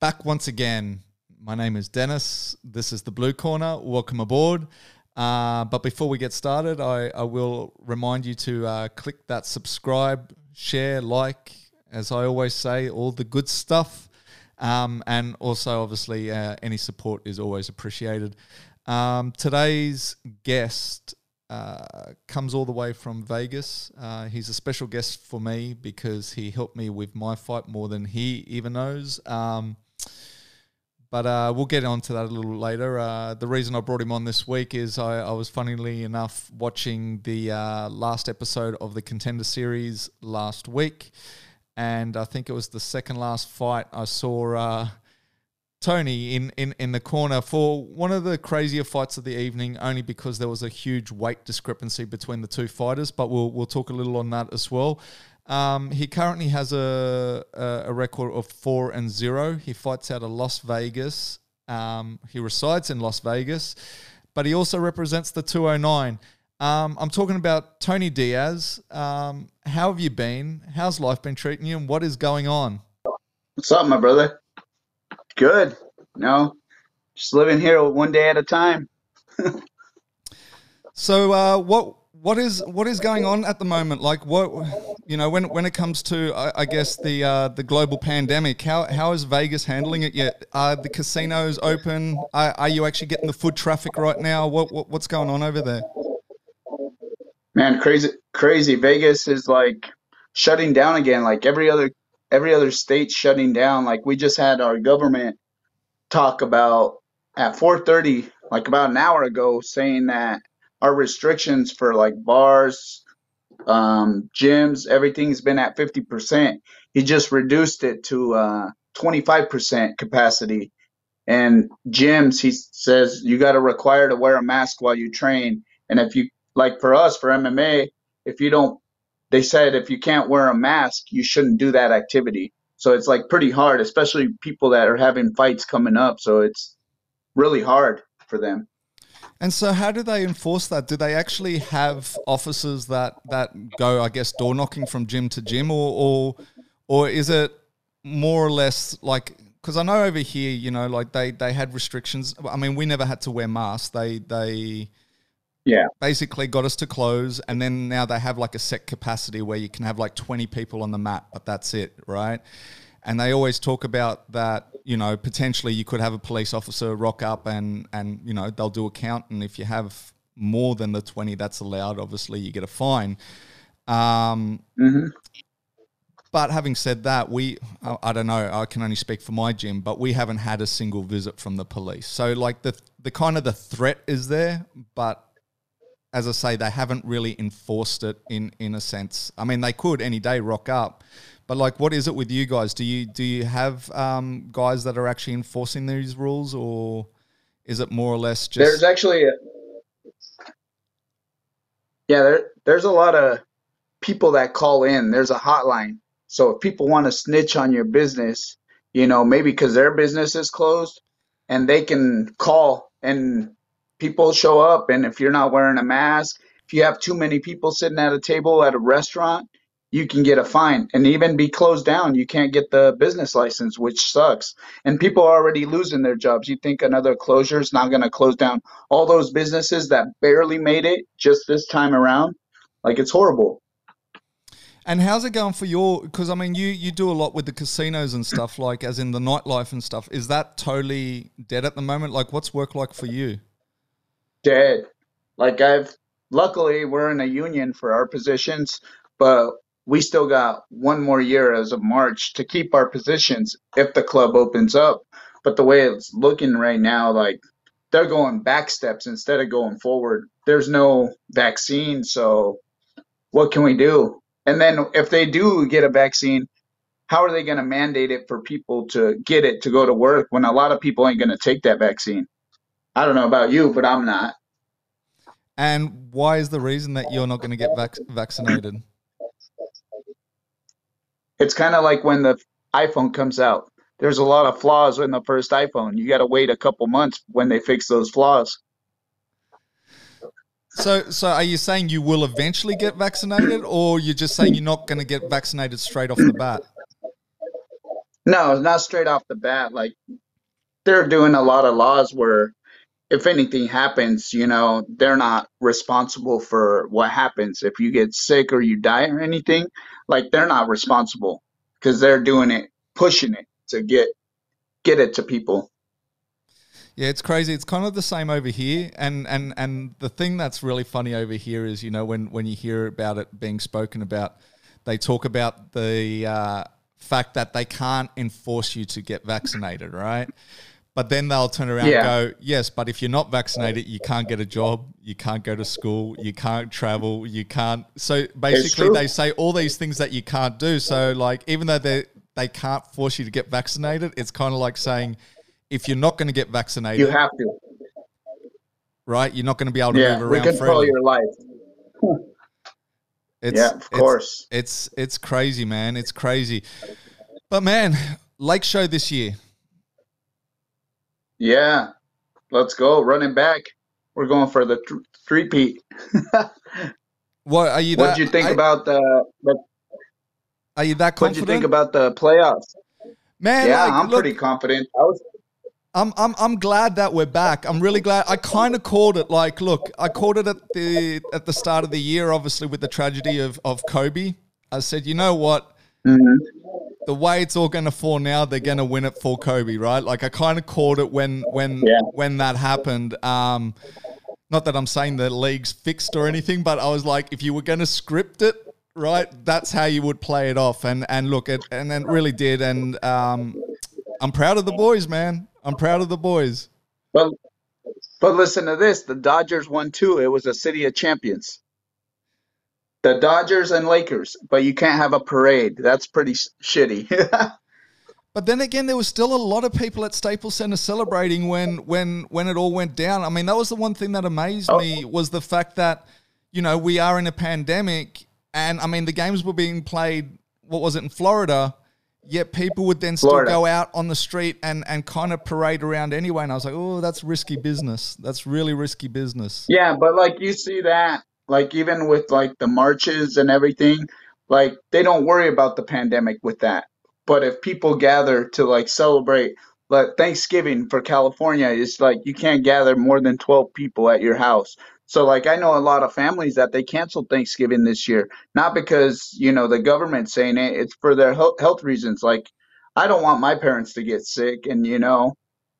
Back once again. My name is Dennis. This is the Blue Corner. Welcome aboard. Uh, but before we get started, I, I will remind you to uh, click that subscribe, share, like, as I always say, all the good stuff. Um, and also, obviously, uh, any support is always appreciated. Um, today's guest uh, comes all the way from Vegas. Uh, he's a special guest for me because he helped me with my fight more than he even knows. Um, but uh, we'll get on to that a little later. Uh, the reason I brought him on this week is I, I was, funnily enough, watching the uh, last episode of the Contender Series last week, and I think it was the second last fight I saw. Tony in, in, in the corner for one of the crazier fights of the evening, only because there was a huge weight discrepancy between the two fighters. But we'll we'll talk a little on that as well. Um, he currently has a, a, a record of four and zero. He fights out of Las Vegas. Um, he resides in Las Vegas, but he also represents the 209. Um, I'm talking about Tony Diaz. Um, how have you been? How's life been treating you, and what is going on? What's up, my brother? Good. No, just living here one day at a time. so, uh, what what is what is going on at the moment? Like, what you know, when when it comes to, I, I guess the uh, the global pandemic, how how is Vegas handling it yet? Are the casinos open? Are, are you actually getting the foot traffic right now? What, what what's going on over there? Man, crazy, crazy. Vegas is like shutting down again. Like every other every other state shutting down. Like we just had our government talk about at 4:30, like about an hour ago, saying that our restrictions for like bars, um, gyms, everything's been at 50%. He just reduced it to uh, 25% capacity. And gyms, he says you got to require to wear a mask while you train. And if you like for us for MMA, if you don't they said if you can't wear a mask, you shouldn't do that activity. So it's like pretty hard, especially people that are having fights coming up. So it's really hard for them. And so, how do they enforce that? Do they actually have officers that that go, I guess, door knocking from gym to gym, or or or is it more or less like? Because I know over here, you know, like they they had restrictions. I mean, we never had to wear masks. They they yeah basically got us to close and then now they have like a set capacity where you can have like 20 people on the mat but that's it right and they always talk about that you know potentially you could have a police officer rock up and and you know they'll do a count and if you have more than the 20 that's allowed obviously you get a fine um, mm-hmm. But having said that, we, I don't know, I can only speak for my gym, but we haven't had a single visit from the police. So, like, the, the kind of the threat is there, but as I say, they haven't really enforced it in in a sense. I mean, they could any day rock up, but like, what is it with you guys? Do you do you have um, guys that are actually enforcing these rules, or is it more or less just? There's actually, a, yeah, there there's a lot of people that call in. There's a hotline, so if people want to snitch on your business, you know, maybe because their business is closed, and they can call and people show up and if you're not wearing a mask if you have too many people sitting at a table at a restaurant you can get a fine and even be closed down you can't get the business license which sucks and people are already losing their jobs you think another closure is not going to close down all those businesses that barely made it just this time around like it's horrible and how's it going for your? Because I mean, you you do a lot with the casinos and stuff, like as in the nightlife and stuff. Is that totally dead at the moment? Like, what's work like for you? Dead. Like I've luckily we're in a union for our positions, but we still got one more year as of March to keep our positions if the club opens up. But the way it's looking right now, like they're going back steps instead of going forward. There's no vaccine, so what can we do? And then if they do get a vaccine, how are they going to mandate it for people to get it to go to work when a lot of people ain't going to take that vaccine? I don't know about you, but I'm not. And why is the reason that you're not going to get vac- vaccinated? It's kind of like when the iPhone comes out. There's a lot of flaws in the first iPhone. You got to wait a couple months when they fix those flaws. so, so are you saying you will eventually get vaccinated, or you're just saying you're not going to get vaccinated straight off the bat? No, not straight off the bat. Like they're doing a lot of laws where if anything happens, you know, they're not responsible for what happens. If you get sick or you die or anything, like they're not responsible because they're doing it, pushing it to get get it to people. Yeah, it's crazy. It's kind of the same over here, and and and the thing that's really funny over here is, you know, when when you hear about it being spoken about, they talk about the uh, fact that they can't enforce you to get vaccinated, right? But then they'll turn around yeah. and go, yes, but if you're not vaccinated, you can't get a job, you can't go to school, you can't travel, you can't. So basically, they say all these things that you can't do. So, like, even though they they can't force you to get vaccinated, it's kind of like saying, if you're not going to get vaccinated, you have to. Right, you're not going to be able to yeah, move around. We control freely. your life. It's, yeah, of course. It's, it's it's crazy, man. It's crazy. But man, Lake Show this year. Yeah, let's go running back. We're going for the th- three peat. what are you? What did you think I, about the, the? Are you that confident? What did you think about the playoffs? Man, yeah, like, I'm look, pretty confident. I was I'm, I'm, I'm glad that we're back. I'm really glad. I kind of called it like, look, I called it at the at the start of the year, obviously with the tragedy of, of Kobe. I said, you know what? Mm-hmm. The way it's all going to fall now, they're going to win it for Kobe, right? Like I kind of called it when when yeah. when that happened. Um, not that I'm saying the league's fixed or anything, but I was like, if you were going to script it, right, that's how you would play it off. And and look, it and it really did. And um, I'm proud of the boys, man. I'm proud of the boys. But but listen to this: the Dodgers won too. It was a city of champions. The Dodgers and Lakers, but you can't have a parade. That's pretty shitty. But then again, there was still a lot of people at Staples Center celebrating when when when it all went down. I mean, that was the one thing that amazed oh. me was the fact that you know we are in a pandemic, and I mean the games were being played. What was it in Florida? yet people would then Florida. still go out on the street and, and kind of parade around anyway. And I was like, oh, that's risky business. That's really risky business. Yeah, but like you see that, like even with like the marches and everything, like they don't worry about the pandemic with that. But if people gather to like celebrate, like Thanksgiving for California, it's like you can't gather more than 12 people at your house. So like I know a lot of families that they canceled Thanksgiving this year, not because, you know, the government's saying it, it's for their health reasons. Like I don't want my parents to get sick and, you know,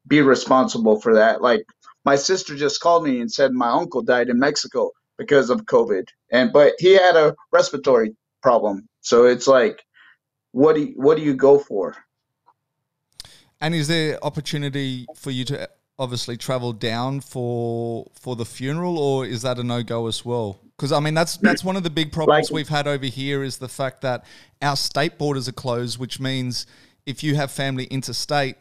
be responsible for that. Like my sister just called me and said my uncle died in Mexico because of COVID. And but he had a respiratory problem. So it's like what do you, what do you go for? And is there opportunity for you to obviously travel down for for the funeral, or is that a no go as well? Because I mean, that's that's one of the big problems like, we've had over here is the fact that our state borders are closed, which means if you have family interstate,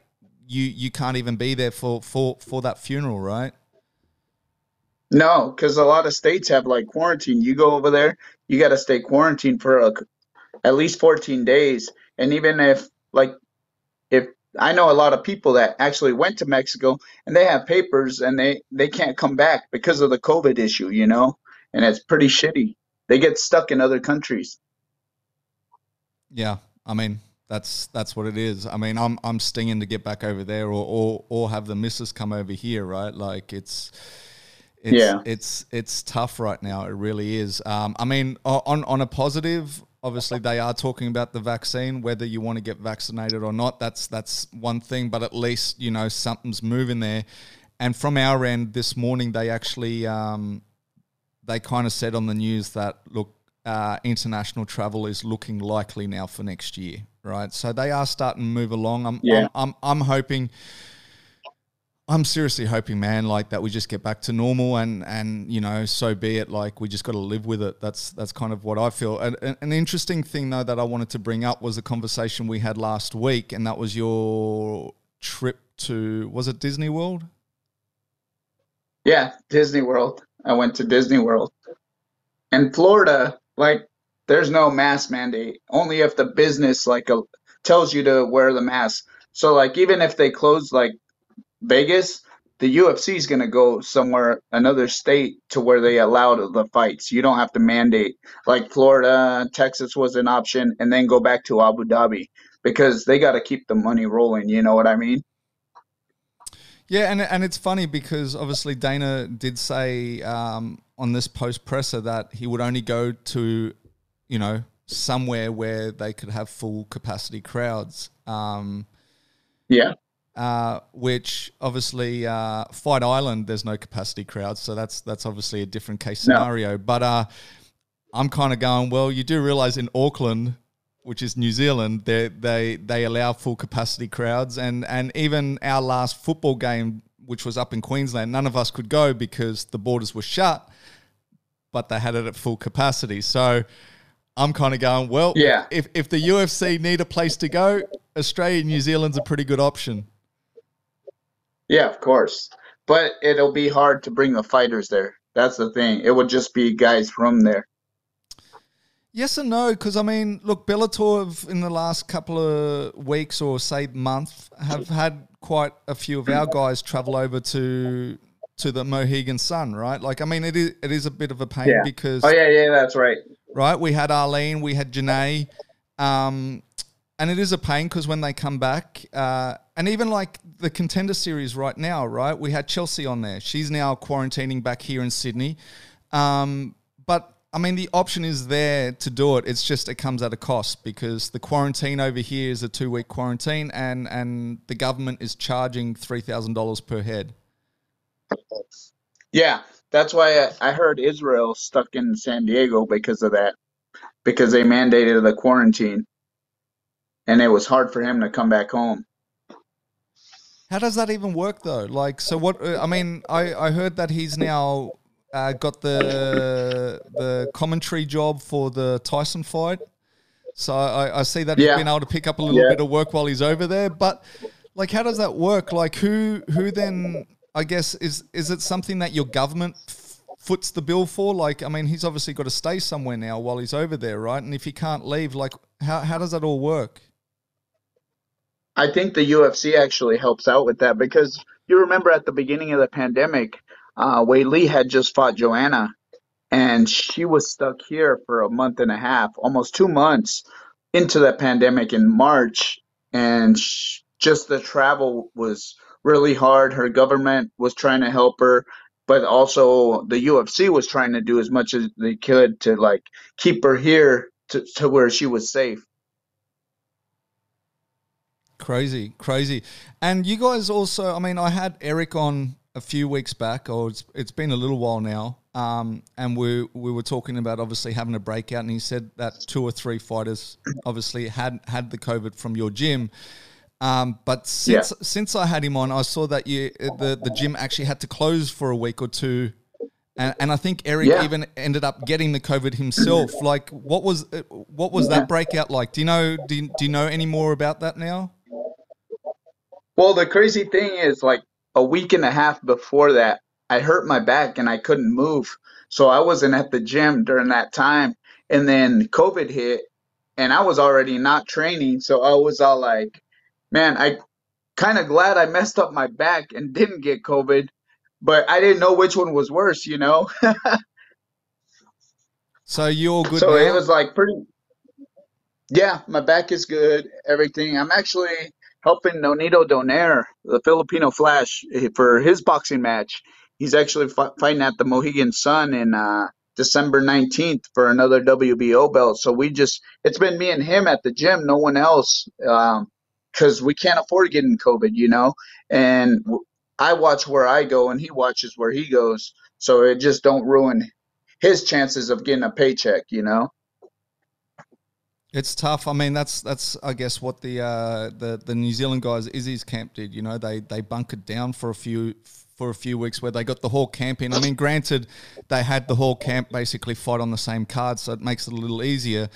you you can't even be there for for for that funeral, right? No, because a lot of states have like quarantine. You go over there, you got to stay quarantined for a, at least 14 days. And even if like if I know a lot of people that actually went to Mexico and they have papers and they they can't come back because of the COVID issue, you know, and it's pretty shitty. They get stuck in other countries. Yeah, I mean that's that's what it is. I mean, I'm I'm stinging to get back over there, or or, or have the missus come over here, right? Like it's. It's, yeah, it's it's tough right now. It really is. Um, I mean, on on a positive, obviously they are talking about the vaccine whether you want to get vaccinated or not that's that's one thing but at least you know something's moving there and from our end this morning they actually um, they kind of said on the news that look uh, international travel is looking likely now for next year right so they are starting to move along i'm yeah. I'm, I'm, I'm hoping I'm seriously hoping, man, like that we just get back to normal and and you know, so be it. Like we just got to live with it. That's that's kind of what I feel. And, and, an interesting thing though that I wanted to bring up was a conversation we had last week, and that was your trip to was it Disney World? Yeah, Disney World. I went to Disney World. In Florida, like there's no mask mandate. Only if the business like a, tells you to wear the mask. So like even if they close like Vegas, the UFC is going to go somewhere, another state to where they allow the fights. You don't have to mandate like Florida, Texas was an option, and then go back to Abu Dhabi because they got to keep the money rolling. You know what I mean? Yeah, and and it's funny because obviously Dana did say um, on this post presser that he would only go to, you know, somewhere where they could have full capacity crowds. Um, yeah. Uh, which obviously uh, Fight Island, there's no capacity crowds, so that's that's obviously a different case scenario. No. But uh, I'm kind of going, well, you do realize in Auckland, which is New Zealand, they they they allow full capacity crowds, and and even our last football game, which was up in Queensland, none of us could go because the borders were shut, but they had it at full capacity. So I'm kind of going, well, yeah. If if the UFC need a place to go, Australia, and New Zealand's a pretty good option. Yeah, of course. But it'll be hard to bring the fighters there. That's the thing. It would just be guys from there. Yes and no, because I mean, look, Bellator have, in the last couple of weeks or say month have had quite a few of our guys travel over to to the Mohegan Sun, right? Like, I mean, it is it is a bit of a pain yeah. because oh yeah, yeah, that's right. Right, we had Arlene, we had Janay, um, and it is a pain because when they come back, uh, and even like the contender series right now, right? We had Chelsea on there. She's now quarantining back here in Sydney. Um, but I mean, the option is there to do it. It's just it comes at a cost because the quarantine over here is a two week quarantine, and and the government is charging three thousand dollars per head. Yeah, that's why I, I heard Israel stuck in San Diego because of that, because they mandated the quarantine, and it was hard for him to come back home. How does that even work though? Like, so what? Uh, I mean, I, I heard that he's now uh, got the the commentary job for the Tyson fight. So I, I see that yeah. he's been able to pick up a little yeah. bit of work while he's over there. But like, how does that work? Like, who who then? I guess is is it something that your government foots the bill for? Like, I mean, he's obviously got to stay somewhere now while he's over there, right? And if he can't leave, like, how how does that all work? I think the UFC actually helps out with that because you remember at the beginning of the pandemic, uh, Weili had just fought Joanna, and she was stuck here for a month and a half, almost two months into the pandemic in March, and she, just the travel was really hard. Her government was trying to help her, but also the UFC was trying to do as much as they could to like keep her here to, to where she was safe. Crazy, crazy. And you guys also, I mean, I had Eric on a few weeks back, or it's, it's been a little while now, um, and we we were talking about obviously having a breakout, and he said that two or three fighters obviously had had the COVID from your gym. Um, but since yeah. since I had him on, I saw that you the the gym actually had to close for a week or two, and, and I think Eric yeah. even ended up getting the COVID himself. Like, what was what was that breakout like? Do you know do you, do you know any more about that now? Well, the crazy thing is, like a week and a half before that, I hurt my back and I couldn't move. So I wasn't at the gym during that time. And then COVID hit and I was already not training. So I was all like, man, I kind of glad I messed up my back and didn't get COVID, but I didn't know which one was worse, you know? so you're good. So now? it was like pretty. Yeah, my back is good. Everything. I'm actually helping Nonito Donaire, the Filipino Flash, eh, for his boxing match. He's actually fighting at the Mohegan Sun in uh, December 19th for another WBO belt. So we just, it's been me and him at the gym, no one else, because um, we can't afford getting COVID, you know? And I watch where I go and he watches where he goes. So it just don't ruin his chances of getting a paycheck, you know? It's tough. I mean, that's that's I guess what the uh, the the New Zealand guys Izzy's camp did. You know, they they bunkered down for a few for a few weeks where they got the whole camp in. I mean, granted, they had the whole camp basically fight on the same card, so it makes it a little easier.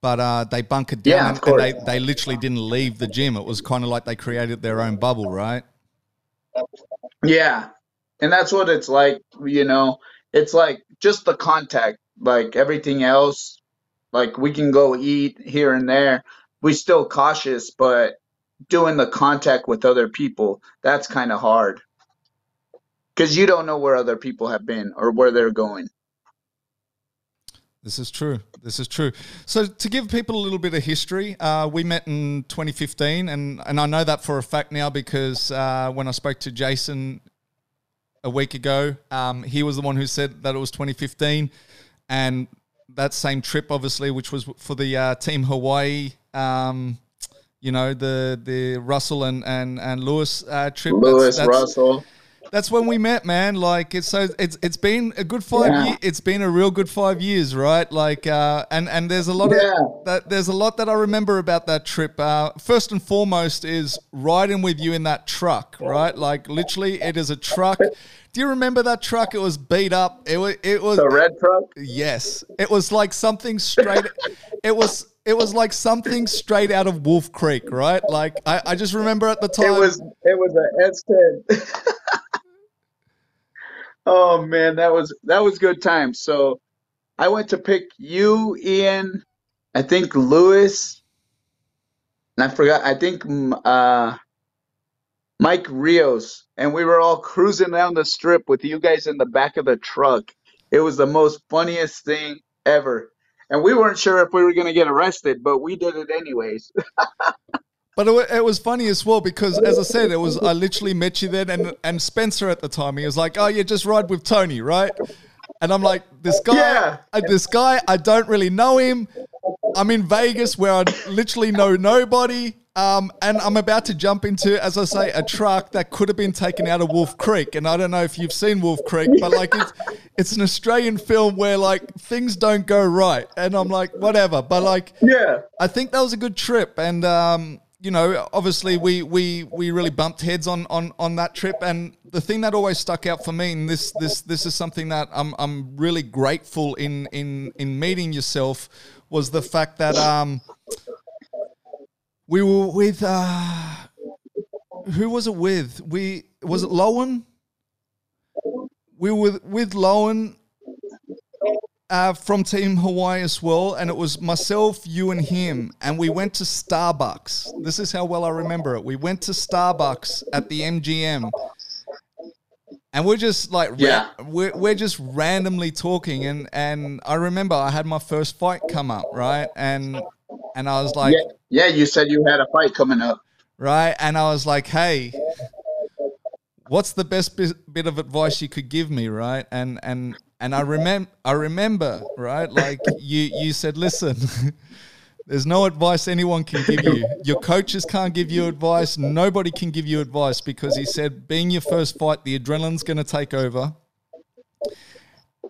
But uh, they bunkered down yeah, and, and they, they literally didn't leave the gym. It was kind of like they created their own bubble, right? Yeah. And that's what it's like, you know. It's like just the contact, like everything else like we can go eat here and there. We still cautious, but doing the contact with other people, that's kind of hard. because you don't know where other people have been or where they're going. This is true. This is true. So, to give people a little bit of history, uh, we met in 2015, and, and I know that for a fact now because uh, when I spoke to Jason a week ago, um, he was the one who said that it was 2015, and that same trip, obviously, which was for the uh, Team Hawaii, um, you know, the the Russell and and and Lewis uh, trip. Lewis that's, that's, Russell that's when we met, man. Like it's so it's it's been a good five yeah. years. It's been a real good five years, right? Like uh, and and there's a lot yeah. of that. There's a lot that I remember about that trip. Uh, first and foremost is riding with you in that truck, right? Like literally, it is a truck. Do you remember that truck? It was beat up. It was it was the red truck. Yes, it was like something straight. it was it was like something straight out of Wolf Creek, right? Like I, I just remember at the time. It was it was an S ten. Oh man, that was that was good times. So I went to pick you, Ian, I think Lewis, and I forgot. I think mm, uh, Mike Rios, and we were all cruising down the strip with you guys in the back of the truck. It was the most funniest thing ever, and we weren't sure if we were going to get arrested, but we did it anyways. But it, it, was funny as well because, as I said, it was I literally met you then, and and Spencer at the time he was like, "Oh, yeah, just ride with Tony, right?" And I'm like, "This guy, yeah. uh, this guy, I don't really know him. I'm in Vegas where I literally know nobody, um, and I'm about to jump into, as I say, a truck that could have been taken out of Wolf Creek. And I don't know if you've seen Wolf Creek, but like it's it's an Australian film where like things don't go right, and I'm like, whatever. But like, yeah, I think that was a good trip, and um, you know, obviously we we we really bumped heads on on on that trip, and the thing that always stuck out for me, and this this this is something that I'm I'm really grateful in in in meeting yourself, was the fact that um we were with uh who was it with? We was it Lowen? We were with Lowen uh, from Team Hawaii as well, and it was myself, you, and him, and we went to Starbucks. This is how well I remember it. We went to Starbucks at the MGM, and we're just like, yeah, we're, we're just randomly talking, and and I remember I had my first fight come up, right, and and I was like, yeah, yeah you said you had a fight coming up, right, and I was like, hey. What's the best bit of advice you could give me, right? And and and I remember, I remember, right? Like you, you said, listen, there's no advice anyone can give you. Your coaches can't give you advice. Nobody can give you advice because he said, being your first fight, the adrenaline's going to take over,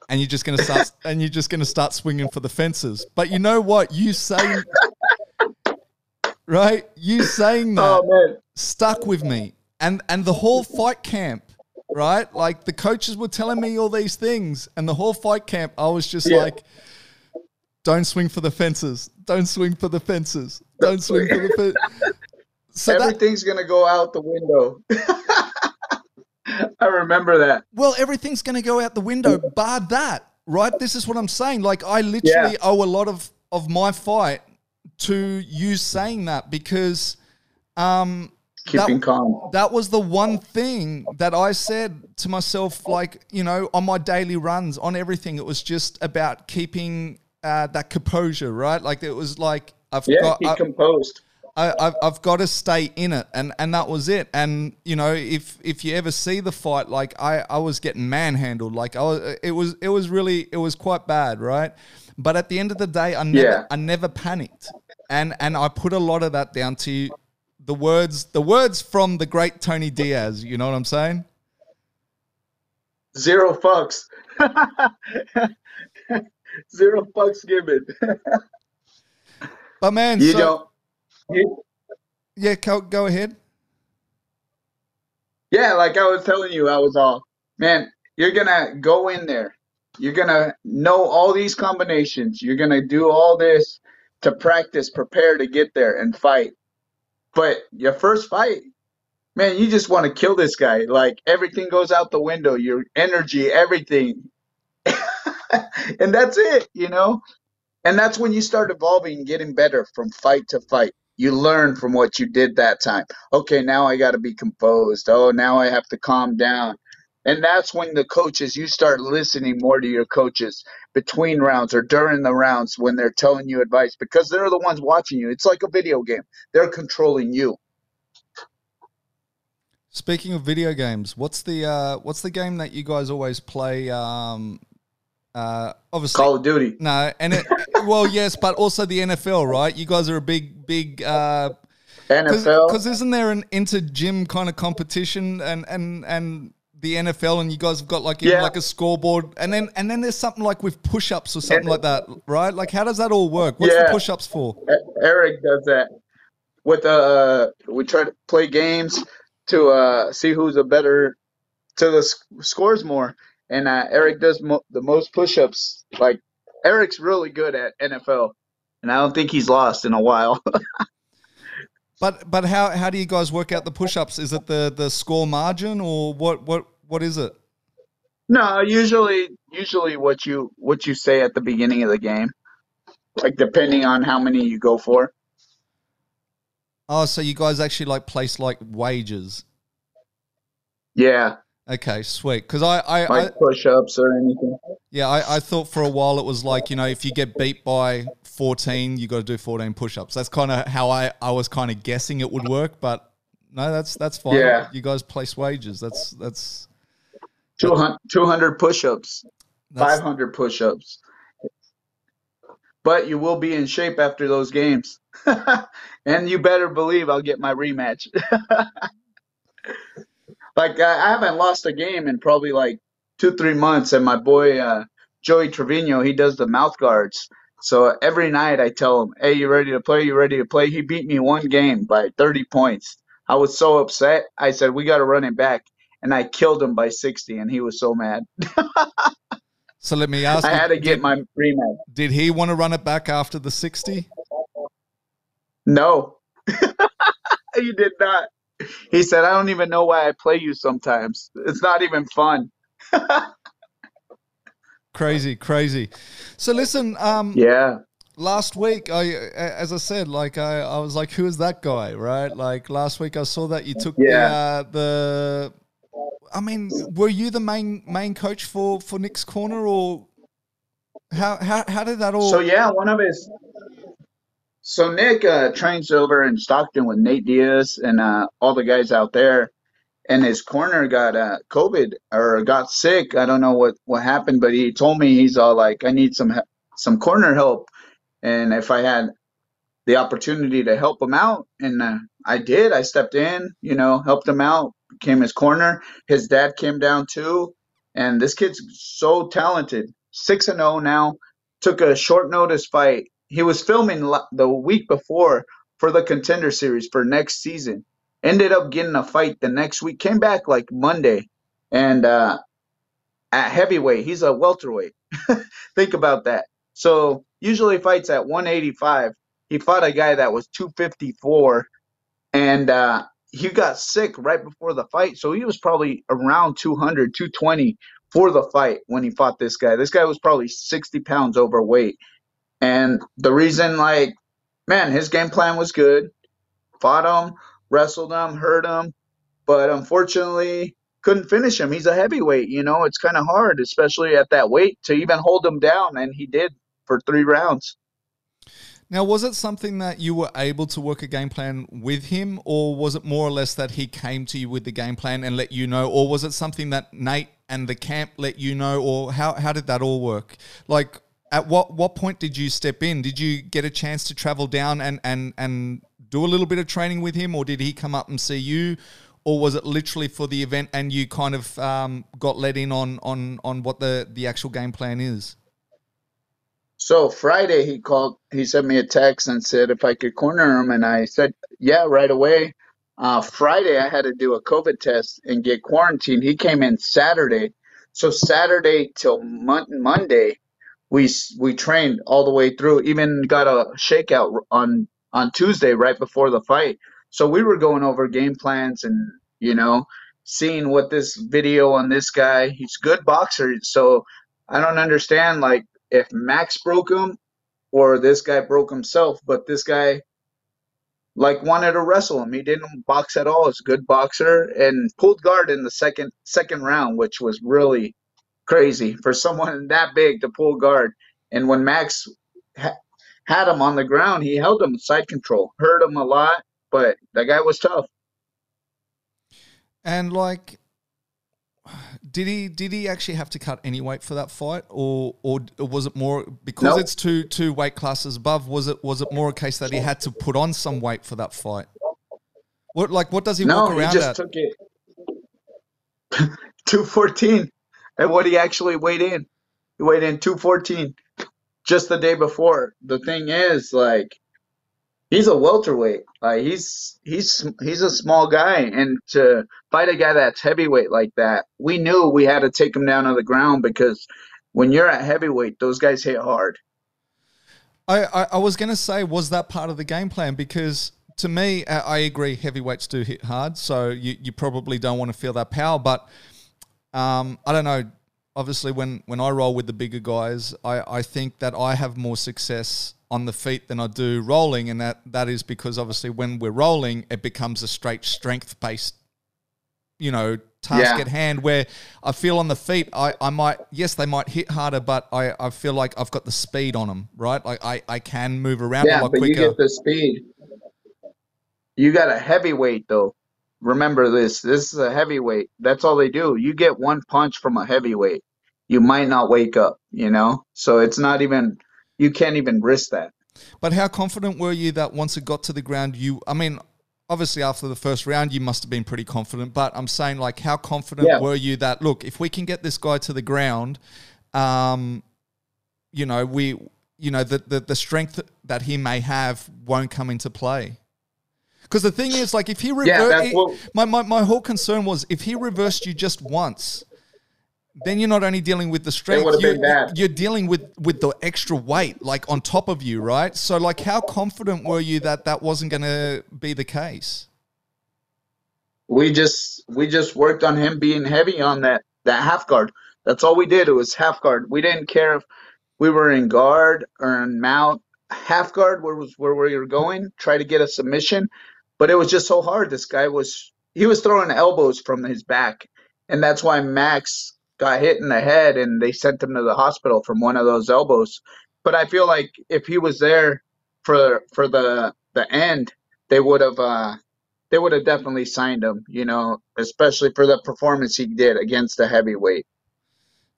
and you're just going to start, and you're just going to start swinging for the fences. But you know what? You saying, right? You saying oh, that oh, stuck with me, and and the whole fight camp right? Like the coaches were telling me all these things, and the whole fight camp, I was just yeah. like, "Don't swing for the fences. Don't swing for the fences. Don't swing for the fences." So everything's that, gonna go out the window. I remember that. Well, everything's gonna go out the window, bar that, right? This is what I'm saying. Like I literally yeah. owe a lot of of my fight to you saying that because um keeping that, calm. That was the one thing that I said to myself, like, you know, on my daily runs, on everything. It was just about keeping uh, that composure, right? Like, it was like, I've yeah, got. I, composed. I, I've, I've got to stay in it, and, and that was it. And you know, if if you ever see the fight, like I, I was getting manhandled, like I was, it was it was really it was quite bad, right? But at the end of the day, I never yeah. I never panicked, and and I put a lot of that down to the words the words from the great Tony Diaz. You know what I'm saying? Zero fucks. Zero fucks given. but man, you so, don't. Yeah, go, go ahead. Yeah, like I was telling you, I was all man. You're gonna go in there. You're gonna know all these combinations. You're gonna do all this to practice, prepare to get there and fight. But your first fight, man, you just want to kill this guy. Like everything goes out the window, your energy, everything. and that's it, you know? And that's when you start evolving, getting better from fight to fight. You learn from what you did that time. Okay, now I got to be composed. Oh, now I have to calm down. And that's when the coaches, you start listening more to your coaches between rounds or during the rounds when they're telling you advice because they're the ones watching you. It's like a video game, they're controlling you. Speaking of video games, what's the uh, what's the game that you guys always play? Um, uh, obviously, Call of Duty. No, and it, well, yes, but also the NFL, right? You guys are a big, big uh, NFL. Because isn't there an inter gym kind of competition and and and the NFL and you guys have got like Yeah. like a scoreboard and then and then there's something like with push ups or something like that, right? Like how does that all work? What's the push ups for? Eric does that with uh we try to play games to uh see who's a better to the s- scores more and uh Eric does mo- the most push-ups like Eric's really good at NFL and I don't think he's lost in a while But but how how do you guys work out the push ups? Is it the the score margin or what what what is it? no usually usually what you what you say at the beginning of the game like depending on how many you go for Oh, so you guys actually like place like wages. yeah Okay, sweet. Because I, I, I push-ups or anything yeah, I, I thought for a while it was like, you know, if you get beat by 14, you got to do 14 push ups. That's kind of how I, I was kind of guessing it would work, but no, that's that's fine. Yeah. You guys place wages. That's that's 200, 200 push-ups that's 500 push-ups but you will be in shape after those games and you better believe i'll get my rematch like I, I haven't lost a game in probably like two three months and my boy uh, joey trevino he does the mouth guards. So every night i tell him hey you ready to play? You ready to play? He beat me one game by 30 points. I was so upset. I said we got to run it back and i killed him by 60 and he was so mad. So let me ask i you, had to get did, my rematch did he want to run it back after the 60? No, he did not. He said, I don't even know why I play you sometimes. It's not even fun. Crazy, crazy. So listen, um, Yeah. last week I as I said like I, I was like who is that guy right like last week I saw that you took Yeah. the uh, the I mean were you the main main coach for for Nick's corner or how how, how did that all So, yeah, one of his. So, Nick uh, trains over in Stockton with Nate Diaz and uh, all the guys out there. And his corner got uh, COVID or got sick. I don't know what, what happened, but he told me he's all like, I need some some corner help. And if I had the opportunity to help him out, and uh, I did. I stepped in, you know, helped him out, became his corner. His dad came down too, and this kid's so talented. Six and zero now. Took a short notice fight. He was filming the week before for the contender series for next season. Ended up getting a fight the next week. Came back like Monday, and uh, at heavyweight, he's a welterweight. Think about that. So usually fights at 185 he fought a guy that was 254 and uh, he got sick right before the fight so he was probably around 200 220 for the fight when he fought this guy this guy was probably 60 pounds overweight and the reason like man his game plan was good. Fought him wrestled him hurt him. But unfortunately couldn't finish him. He's a heavyweight you know? It's kind of hard especially at that weight to even hold him down and he did for three rounds. Now, was it something that you were able to work a game plan with him, or was it more or less that he came to you with the game plan and let you know, or was it something that Nate and the camp let you know, or how, how did that all work? Like, at what, what point did you step in? Did you get a chance to travel down and, and, and do a little bit of training with him, or did he come up and see you? Or was it literally for the event and you kind of um, got let in on, on, on what the, the actual game plan is? So Friday he called, he sent me a text and said if I could corner him, and I said yeah right away. Uh, Friday I had to do a COVID test and get quarantined. He came in Saturday, so Saturday till mon- Monday, we we trained all the way through. Even got a shakeout on on Tuesday right before the fight. So we were going over game plans and you know seeing what this video on this guy. He's good boxer, so I don't understand like if Max broke him or this guy broke himself, but this guy like wanted to wrestle him. He didn't box at all. He's a good boxer and pulled guard in the second second round, which was really crazy for someone that big to pull guard. And when Max ha- had him on the ground, he held him side control, hurt him a lot, but that guy was tough. And like, did he did he actually have to cut any weight for that fight, or or was it more because nope. it's two two weight classes above? Was it was it more a case that he had to put on some weight for that fight? What like what does he no, walk around he just at? Took it. two fourteen, and what he actually weighed in, he weighed in two fourteen, just the day before. The thing is, like, he's a welterweight. Like he's he's he's a small guy, and to fight a guy that's heavyweight like that, we knew we had to take him down to the ground because when you're at heavyweight, those guys hit hard. I I, I was gonna say, was that part of the game plan? Because to me, I agree, heavyweights do hit hard, so you you probably don't want to feel that power, but um, I don't know. Obviously, when when I roll with the bigger guys, I I think that I have more success on the feet than I do rolling, and that that is because obviously when we're rolling, it becomes a straight strength based, you know, task yeah. at hand. Where I feel on the feet, I I might yes they might hit harder, but I I feel like I've got the speed on them, right? Like I I can move around yeah, a lot but quicker. you get the speed. You got a heavyweight though. Remember this. This is a heavyweight. That's all they do. You get one punch from a heavyweight, you might not wake up. You know, so it's not even you can't even risk that. But how confident were you that once it got to the ground, you? I mean, obviously after the first round, you must have been pretty confident. But I'm saying, like, how confident yeah. were you that look, if we can get this guy to the ground, um, you know, we, you know, the the, the strength that he may have won't come into play. Because the thing is, like, if he reversed, yeah, my, my, my whole concern was if he reversed you just once, then you're not only dealing with the strength, you're, you're, dealing with with the extra weight like on top of you, right? So like, how confident were you that that wasn't going to be the case? We just we just worked on him being heavy on that that half guard. That's all we did. It was half guard. We didn't care if we were in guard or in mount. Half guard where was where we were going. Try to get a submission, but it was just so hard. This guy was he was throwing elbows from his back, and that's why Max got hit in the head and they sent him to the hospital from one of those elbows. But I feel like if he was there for for the the end, they would have uh, they would have definitely signed him. You know, especially for the performance he did against the heavyweight.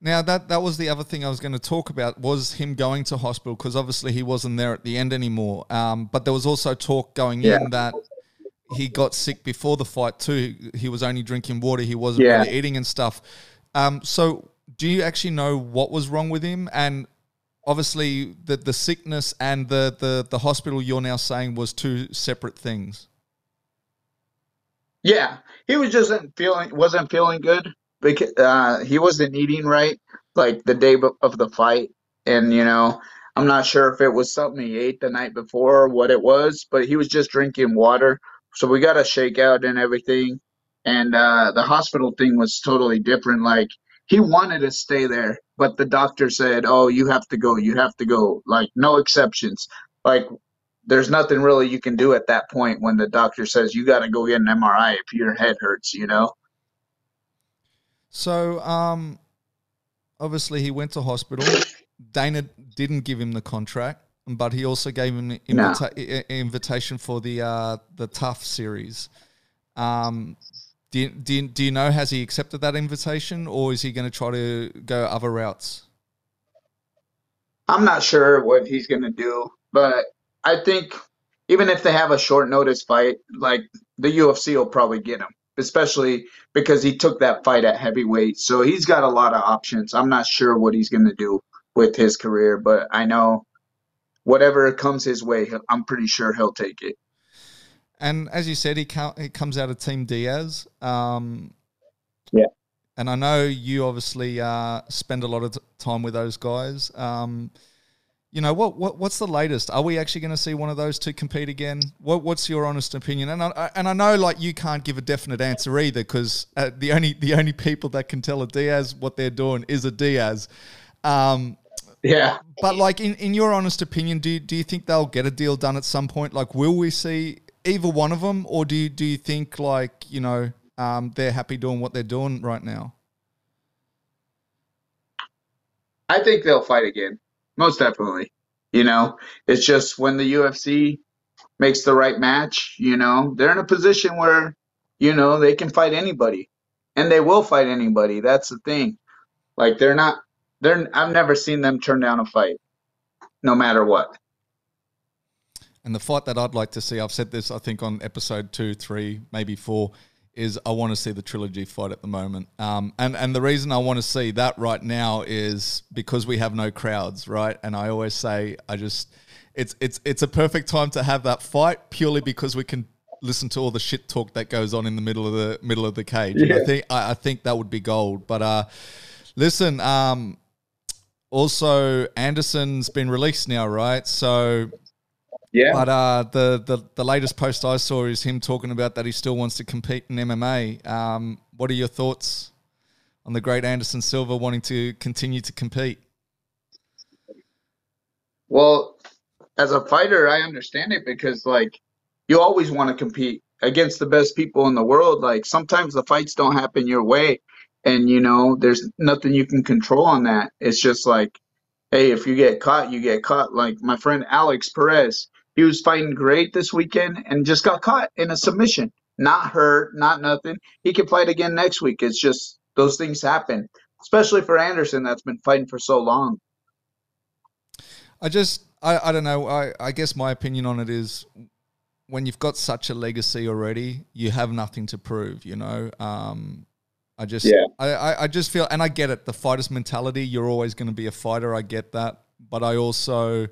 Now that that was the other thing I was going to talk about was him going to hospital because obviously he wasn't there at the end anymore. Um, but there was also talk going yeah. in that he got sick before the fight too. He was only drinking water. He wasn't yeah. really eating and stuff. Um, so, do you actually know what was wrong with him? And obviously, the the sickness and the the the hospital you're now saying was two separate things. Yeah, he was just feeling wasn't feeling good because uh, he wasn't eating right like the day of the fight, and you know. I'm not sure if it was something he ate the night before or what it was, but he was just drinking water. So we got a shakeout and everything and uh, the hospital thing was totally different. Like he wanted to stay there, but the doctor said, "Oh, you have to go. You have to go. Like no exceptions. Like there's nothing really you can do at that point when the doctor says you got to go get an MRI if your head hurts." You know. So, um, obviously he went to hospital. Dana didn't give him the contract, but he also gave him an invita- nah. invitation for the uh, the TUF series. Um, do you, do, you, do you know, has he accepted that invitation or is he going to try to go other routes? I'm not sure what he's going to do, but I think even if they have a short notice fight, like the UFC will probably get him, especially because he took that fight at heavyweight. So he's got a lot of options. I'm not sure what he's going to do with his career, but I know whatever comes his way, I'm pretty sure he'll take it. And as you said, he, he comes out of Team Diaz. Um, yeah. And I know you obviously uh, spend a lot of t- time with those guys. Um, you know what, what? What's the latest? Are we actually going to see one of those two compete again? What, what's your honest opinion? And I, and I know like you can't give a definite answer either because uh, the only the only people that can tell a Diaz what they're doing is a Diaz. Um, yeah. But like in, in your honest opinion, do you, do you think they'll get a deal done at some point? Like, will we see either one of them, or do you, do you think like you know um, they're happy doing what they're doing right now? I think they'll fight again, most definitely. You know, it's just when the UFC makes the right match, you know, they're in a position where, you know, they can fight anybody. And they will fight anybody. That's the thing. Like they're not they're I've never seen them turn down a fight, no matter what. And the fight that I'd like to see, I've said this I think on episode two, three, maybe four, is I want to see the trilogy fight at the moment. Um, and and the reason I want to see that right now is because we have no crowds, right? And I always say I just it's it's it's a perfect time to have that fight purely because we can listen to all the shit talk that goes on in the middle of the middle of the cage. Yeah. I think I, I, think that would be gold. But uh, listen, um, also Anderson's been released now, right? So yeah. But uh, the, the the latest post I saw is him talking about that he still wants to compete in MMA. Um, what are your thoughts on the great Anderson Silva wanting to continue to compete? Well, as a fighter, I understand it because like you always want to compete against the best people in the world. Like sometimes the fights don't happen your way, and you know there's nothing you can control on that. It's just like, hey, if you get caught, you get caught. Like my friend Alex Perez, he was fighting great this weekend and just got caught in a submission. Not hurt, not nothing. He can fight again next week. It's just those things happen, especially for Anderson that's been fighting for so long. I just I, I don't know. I, I guess my opinion on it is when you've got such a legacy already, you have nothing to prove, you know. Um, I just yeah. I, I just feel and I get it, the fighter's mentality, you're always gonna be a fighter, I get that. But I also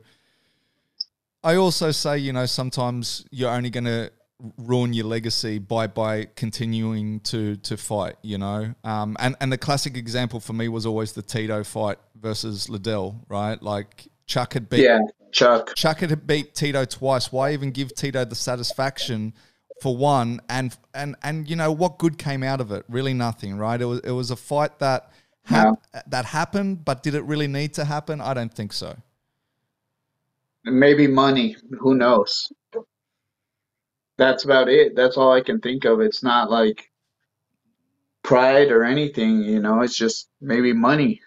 I also say, you know, sometimes you're only gonna ruin your legacy by by continuing to to fight, you know. Um, and and the classic example for me was always the Tito fight versus Liddell, right? Like Chuck had beat yeah, Chuck. Chuck had beat Tito twice. Why even give Tito the satisfaction for one? And and and you know what good came out of it? Really nothing, right? It was it was a fight that ha- no. that happened, but did it really need to happen? I don't think so. Maybe money. Who knows? That's about it. That's all I can think of. It's not like pride or anything, you know. It's just maybe money.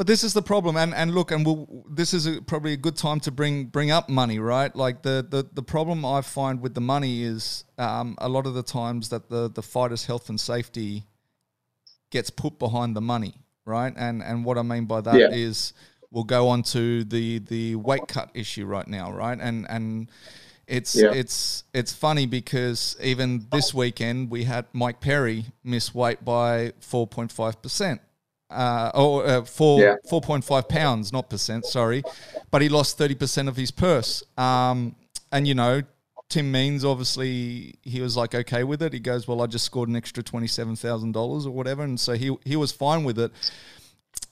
But this is the problem, and and look, and we'll, this is a, probably a good time to bring bring up money, right? Like the the, the problem I find with the money is um, a lot of the times that the the fighter's health and safety gets put behind the money, right? And and what I mean by that yeah. is we'll go on to the the weight cut issue right now, right? And and it's yeah. it's it's funny because even this weekend we had Mike Perry miss weight by four point five percent uh, or uh, four yeah. four point five pounds, not percent. Sorry, but he lost thirty percent of his purse. Um, and you know, Tim Means obviously he was like okay with it. He goes, well, I just scored an extra twenty seven thousand dollars or whatever, and so he he was fine with it.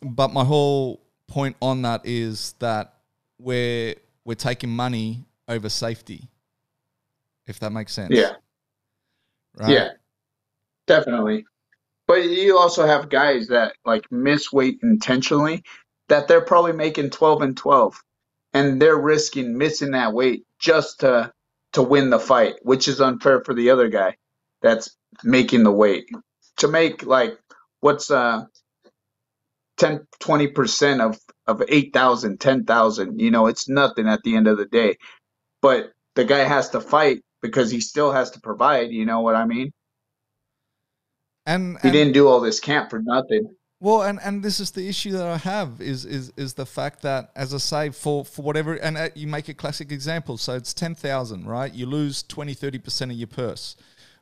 But my whole point on that is that we're we're taking money over safety, if that makes sense. Yeah. Right? Yeah. Definitely. But you also have guys that like miss weight intentionally that they're probably making 12 and 12 and they're risking missing that weight just to to win the fight, which is unfair for the other guy that's making the weight. To make like what's uh 10 20% of of 8,000, 10,000, you know, it's nothing at the end of the day. But the guy has to fight because he still has to provide, you know what I mean? And, he didn't do all this camp for nothing. Well, and, and this is the issue that I have is is is the fact that, as I say, for, for whatever, and uh, you make a classic example. So it's 10,000, right? You lose 20, 30% of your purse,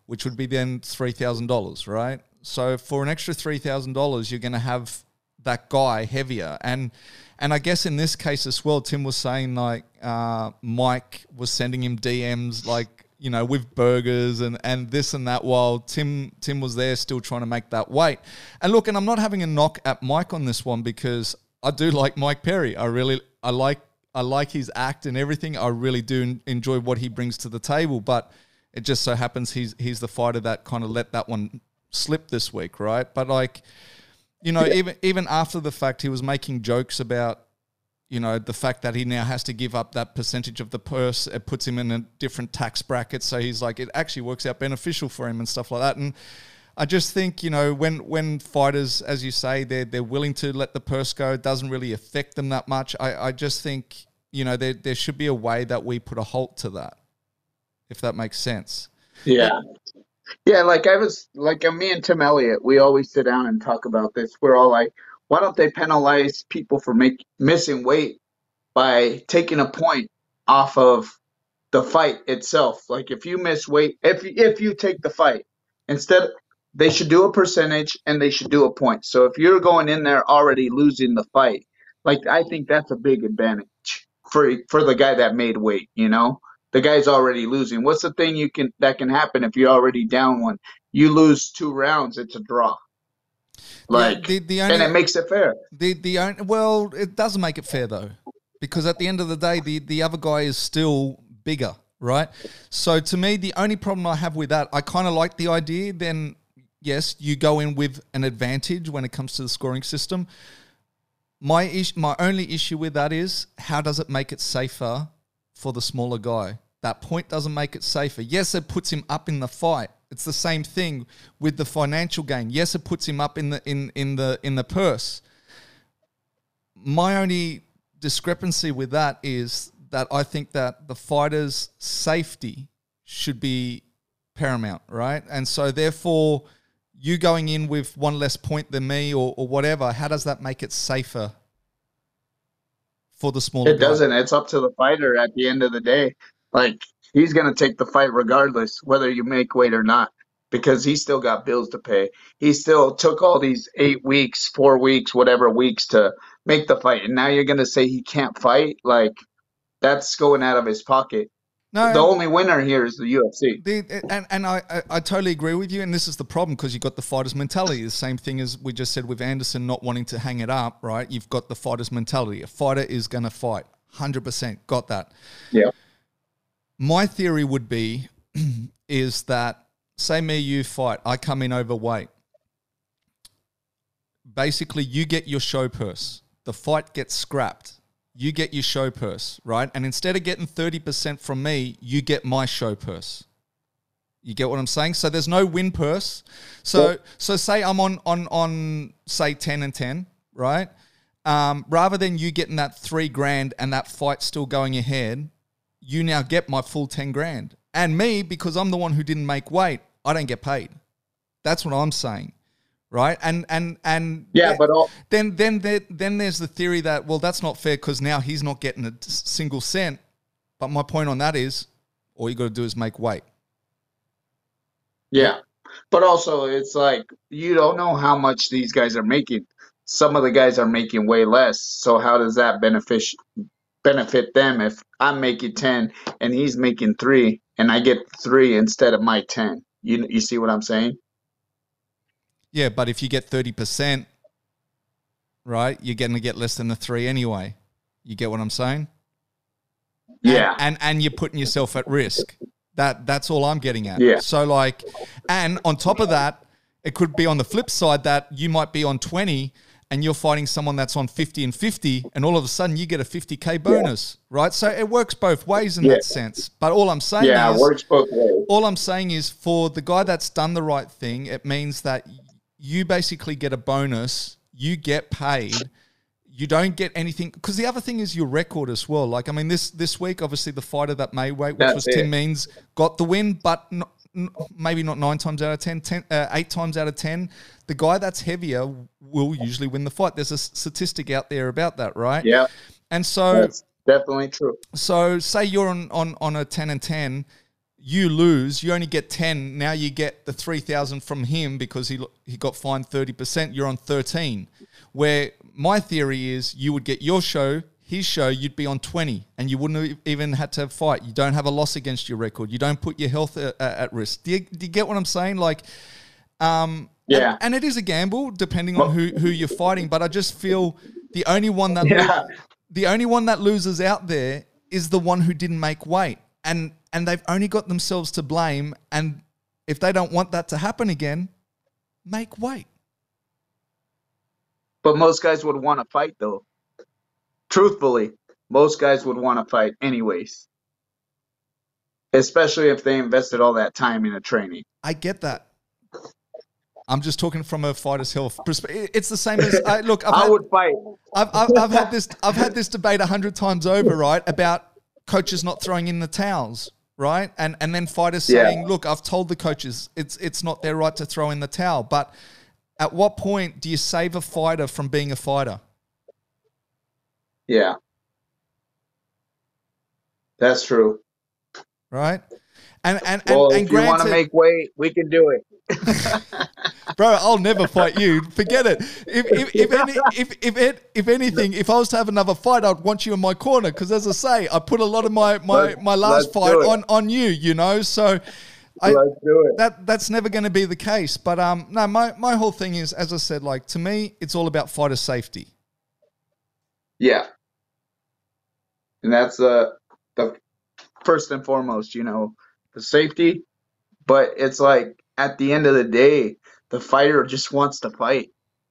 which would be then $3,000, right? So for an extra $3,000, you're going to have that guy heavier. And and I guess in this case as well, Tim was saying like uh, Mike was sending him DMs like you know, with burgers and, and this and that while Tim Tim was there still trying to make that weight. And look, and I'm not having a knock at Mike on this one because I do like Mike Perry. I really I like I like his act and everything. I really do enjoy what he brings to the table, but it just so happens he's he's the fighter that kind of let that one slip this week, right? But like you know, even even after the fact he was making jokes about you know the fact that he now has to give up that percentage of the purse it puts him in a different tax bracket. So he's like it actually works out beneficial for him and stuff like that. And I just think you know when when fighters as you say they're they're willing to let the purse go it doesn't really affect them that much. I, I just think you know there there should be a way that we put a halt to that if that makes sense. Yeah. Yeah like I was like me and Tim Elliott we always sit down and talk about this. We're all like why don't they penalize people for make, missing weight by taking a point off of the fight itself? Like if you miss weight, if if you take the fight, instead they should do a percentage and they should do a point. So if you're going in there already losing the fight, like I think that's a big advantage for for the guy that made weight. You know, the guy's already losing. What's the thing you can that can happen if you're already down one? You lose two rounds, it's a draw. Like, yeah, the, the only, and it makes it fair. The the only, well, it doesn't make it fair though, because at the end of the day, the the other guy is still bigger, right? So to me, the only problem I have with that, I kind of like the idea. Then yes, you go in with an advantage when it comes to the scoring system. My is- my only issue with that is how does it make it safer for the smaller guy? That point doesn't make it safer. Yes, it puts him up in the fight, it's the same thing with the financial gain. Yes, it puts him up in the in in the in the purse. My only discrepancy with that is that I think that the fighter's safety should be paramount, right? And so therefore you going in with one less point than me or, or whatever, how does that make it safer for the smaller? It doesn't. It's up to the fighter at the end of the day. Like he's going to take the fight regardless whether you make weight or not because he still got bills to pay. He still took all these eight weeks, four weeks, whatever weeks to make the fight. And now you're going to say he can't fight? Like, that's going out of his pocket. No, the only winner here is the UFC. The, and and I, I, I, totally agree with you. And this is the problem because you've got the fighter's mentality. The same thing as we just said with Anderson not wanting to hang it up, right? You've got the fighter's mentality. A fighter is going to fight. 100%. Got that. Yeah. My theory would be is that say me you fight, I come in overweight. Basically, you get your show purse. The fight gets scrapped. You get your show purse, right? And instead of getting 30% from me, you get my show purse. You get what I'm saying? So there's no win purse. So yeah. so say I'm on on on say 10 and 10, right? Um, rather than you getting that three grand and that fight still going ahead, you now get my full 10 grand. And me, because I'm the one who didn't make weight, I don't get paid. That's what I'm saying. Right. And, and, and, yeah, but all- then, then, then, then there's the theory that, well, that's not fair because now he's not getting a single cent. But my point on that is all you got to do is make weight. Yeah. But also, it's like you don't know how much these guys are making. Some of the guys are making way less. So how does that benefit benefit them if I'm making 10 and he's making 3 and I get 3 instead of my 10. You you see what I'm saying? Yeah, but if you get 30%, right, you're going to get less than the 3 anyway. You get what I'm saying? Yeah. And, and and you're putting yourself at risk. That that's all I'm getting at. Yeah. So like and on top of that, it could be on the flip side that you might be on 20 and you're fighting someone that's on 50 and 50 and all of a sudden you get a 50k bonus yeah. right so it works both ways in yeah. that sense but all i'm saying yeah, is it works both ways. all i'm saying is for the guy that's done the right thing it means that you basically get a bonus you get paid you don't get anything because the other thing is your record as well like i mean this this week obviously the fighter that may wait which that's was it. tim means got the win but not, maybe not nine times out of ten, ten uh, eight times out of ten, the guy that's heavier will usually win the fight. There's a statistic out there about that, right? Yeah. And so that's definitely true. So say you're on, on, on a ten and ten, you lose, you only get ten. Now you get the three thousand from him because he he got fined thirty percent. You're on thirteen. Where my theory is you would get your show his show, you'd be on 20 and you wouldn't have even had to fight. You don't have a loss against your record. You don't put your health at, at risk. Do you, do you, get what I'm saying? Like, um, yeah. And, and, it is a gamble depending on who, who you're fighting, but I just feel the only one that yeah. lo- the only one that loses out there is the one who didn't make weight. And and they've only got themselves to blame and if they don't want that to happen again, make weight. But most guys would want to fight though truthfully, most guys would want to fight anyways. Especially if they invested all that time into training. I get that. I'm just talking from a fighter's health perspective. It's the same as I look. I've I had, would fight. I've, I've, I've had this. I've had this debate a hundred times over, right? About coaches not throwing in the towels, right? And and then fighters Yeah. saying, "Look, I've told the coaches it's it's not their right to throw in the towel." But at what point do you save a fighter from being a fighter? Yeah. That's true. Right? And and Well, and, and if you want to make weight, we can do it. bro, I'll never fight you. Forget it. If if if any, if if, it, if anything, if I was to have another fight, I'd want you in my corner because, as I say, I put a lot of my my, my last let's fight on on you. You know, so. I, do it. that that's never going to be the case. But um, no, my my whole thing is, as I said, like to me, it's all about fighter safety. Yeah. And that's the the first and foremost, you know, the safety. But it's like at the end of the day, the fighter just wants to fight.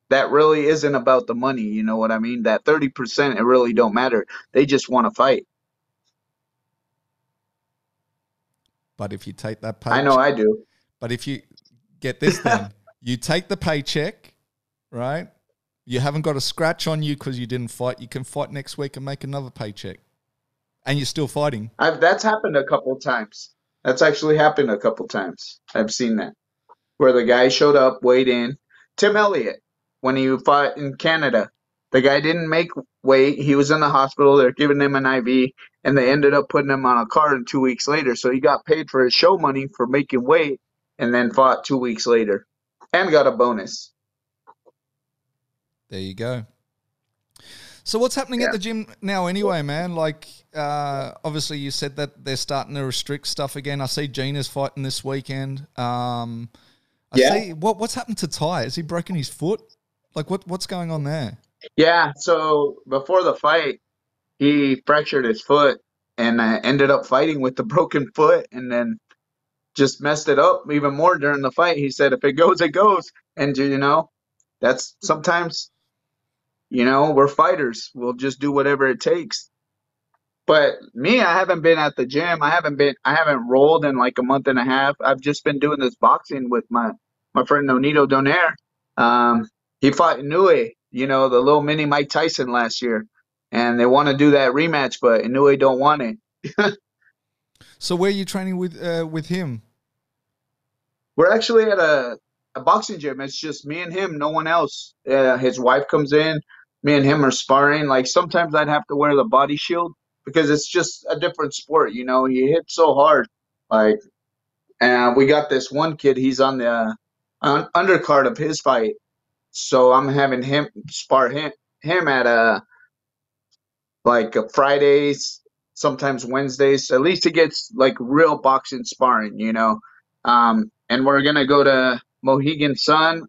That really isn't about the money, you know what I mean? That 30% it really don't matter. They just want to fight. But if you take that pay, I know I do. But if you get this, then you take the paycheck, right? You haven't got a scratch on you because you didn't fight. You can fight next week and make another paycheck, and you're still fighting. I've that's happened a couple times. That's actually happened a couple times. I've seen that. Where the guy showed up, weighed in. Tim Elliott, when he fought in Canada, the guy didn't make weight. He was in the hospital. They're giving him an IV, and they ended up putting him on a card two weeks later. So he got paid for his show money for making weight, and then fought two weeks later, and got a bonus. There you go. So what's happening at the gym now, anyway, man? Like, uh, obviously, you said that they're starting to restrict stuff again. I see Gina's fighting this weekend. Um, I Yeah. see what what's happened to Ty? Has he broken his foot? Like, what what's going on there? Yeah, so before the fight, he fractured his foot and uh, ended up fighting with the broken foot and then just messed it up even more during the fight. He said, if it goes, it goes. And, you know, that's sometimes, you know, we're fighters. We'll just do whatever it takes. But me, I haven't been at the gym. I haven't been, I haven't rolled in like a month and a half. I've just been doing this boxing with my, my friend Nonito Donaire. Um, he fought Inoue, you know, the little mini Mike Tyson last year. And they want to do that rematch, but Inoue don't want it. So where are you training with uh, with him? We're actually at a, a boxing gym. It's just me and him, no one else. Uh, his wife comes in. Me and him are sparring. Like sometimes I'd have to wear the body shield because it's just a different sport. You know, he hit so hard. Like, and we got this one kid. He's on the uh, un- undercard of his fight, so I'm having him spar him him at a like a Fridays, sometimes Wednesdays. At least he gets like real boxing sparring. You know. Um, and we're gonna go to Mohegan Sun.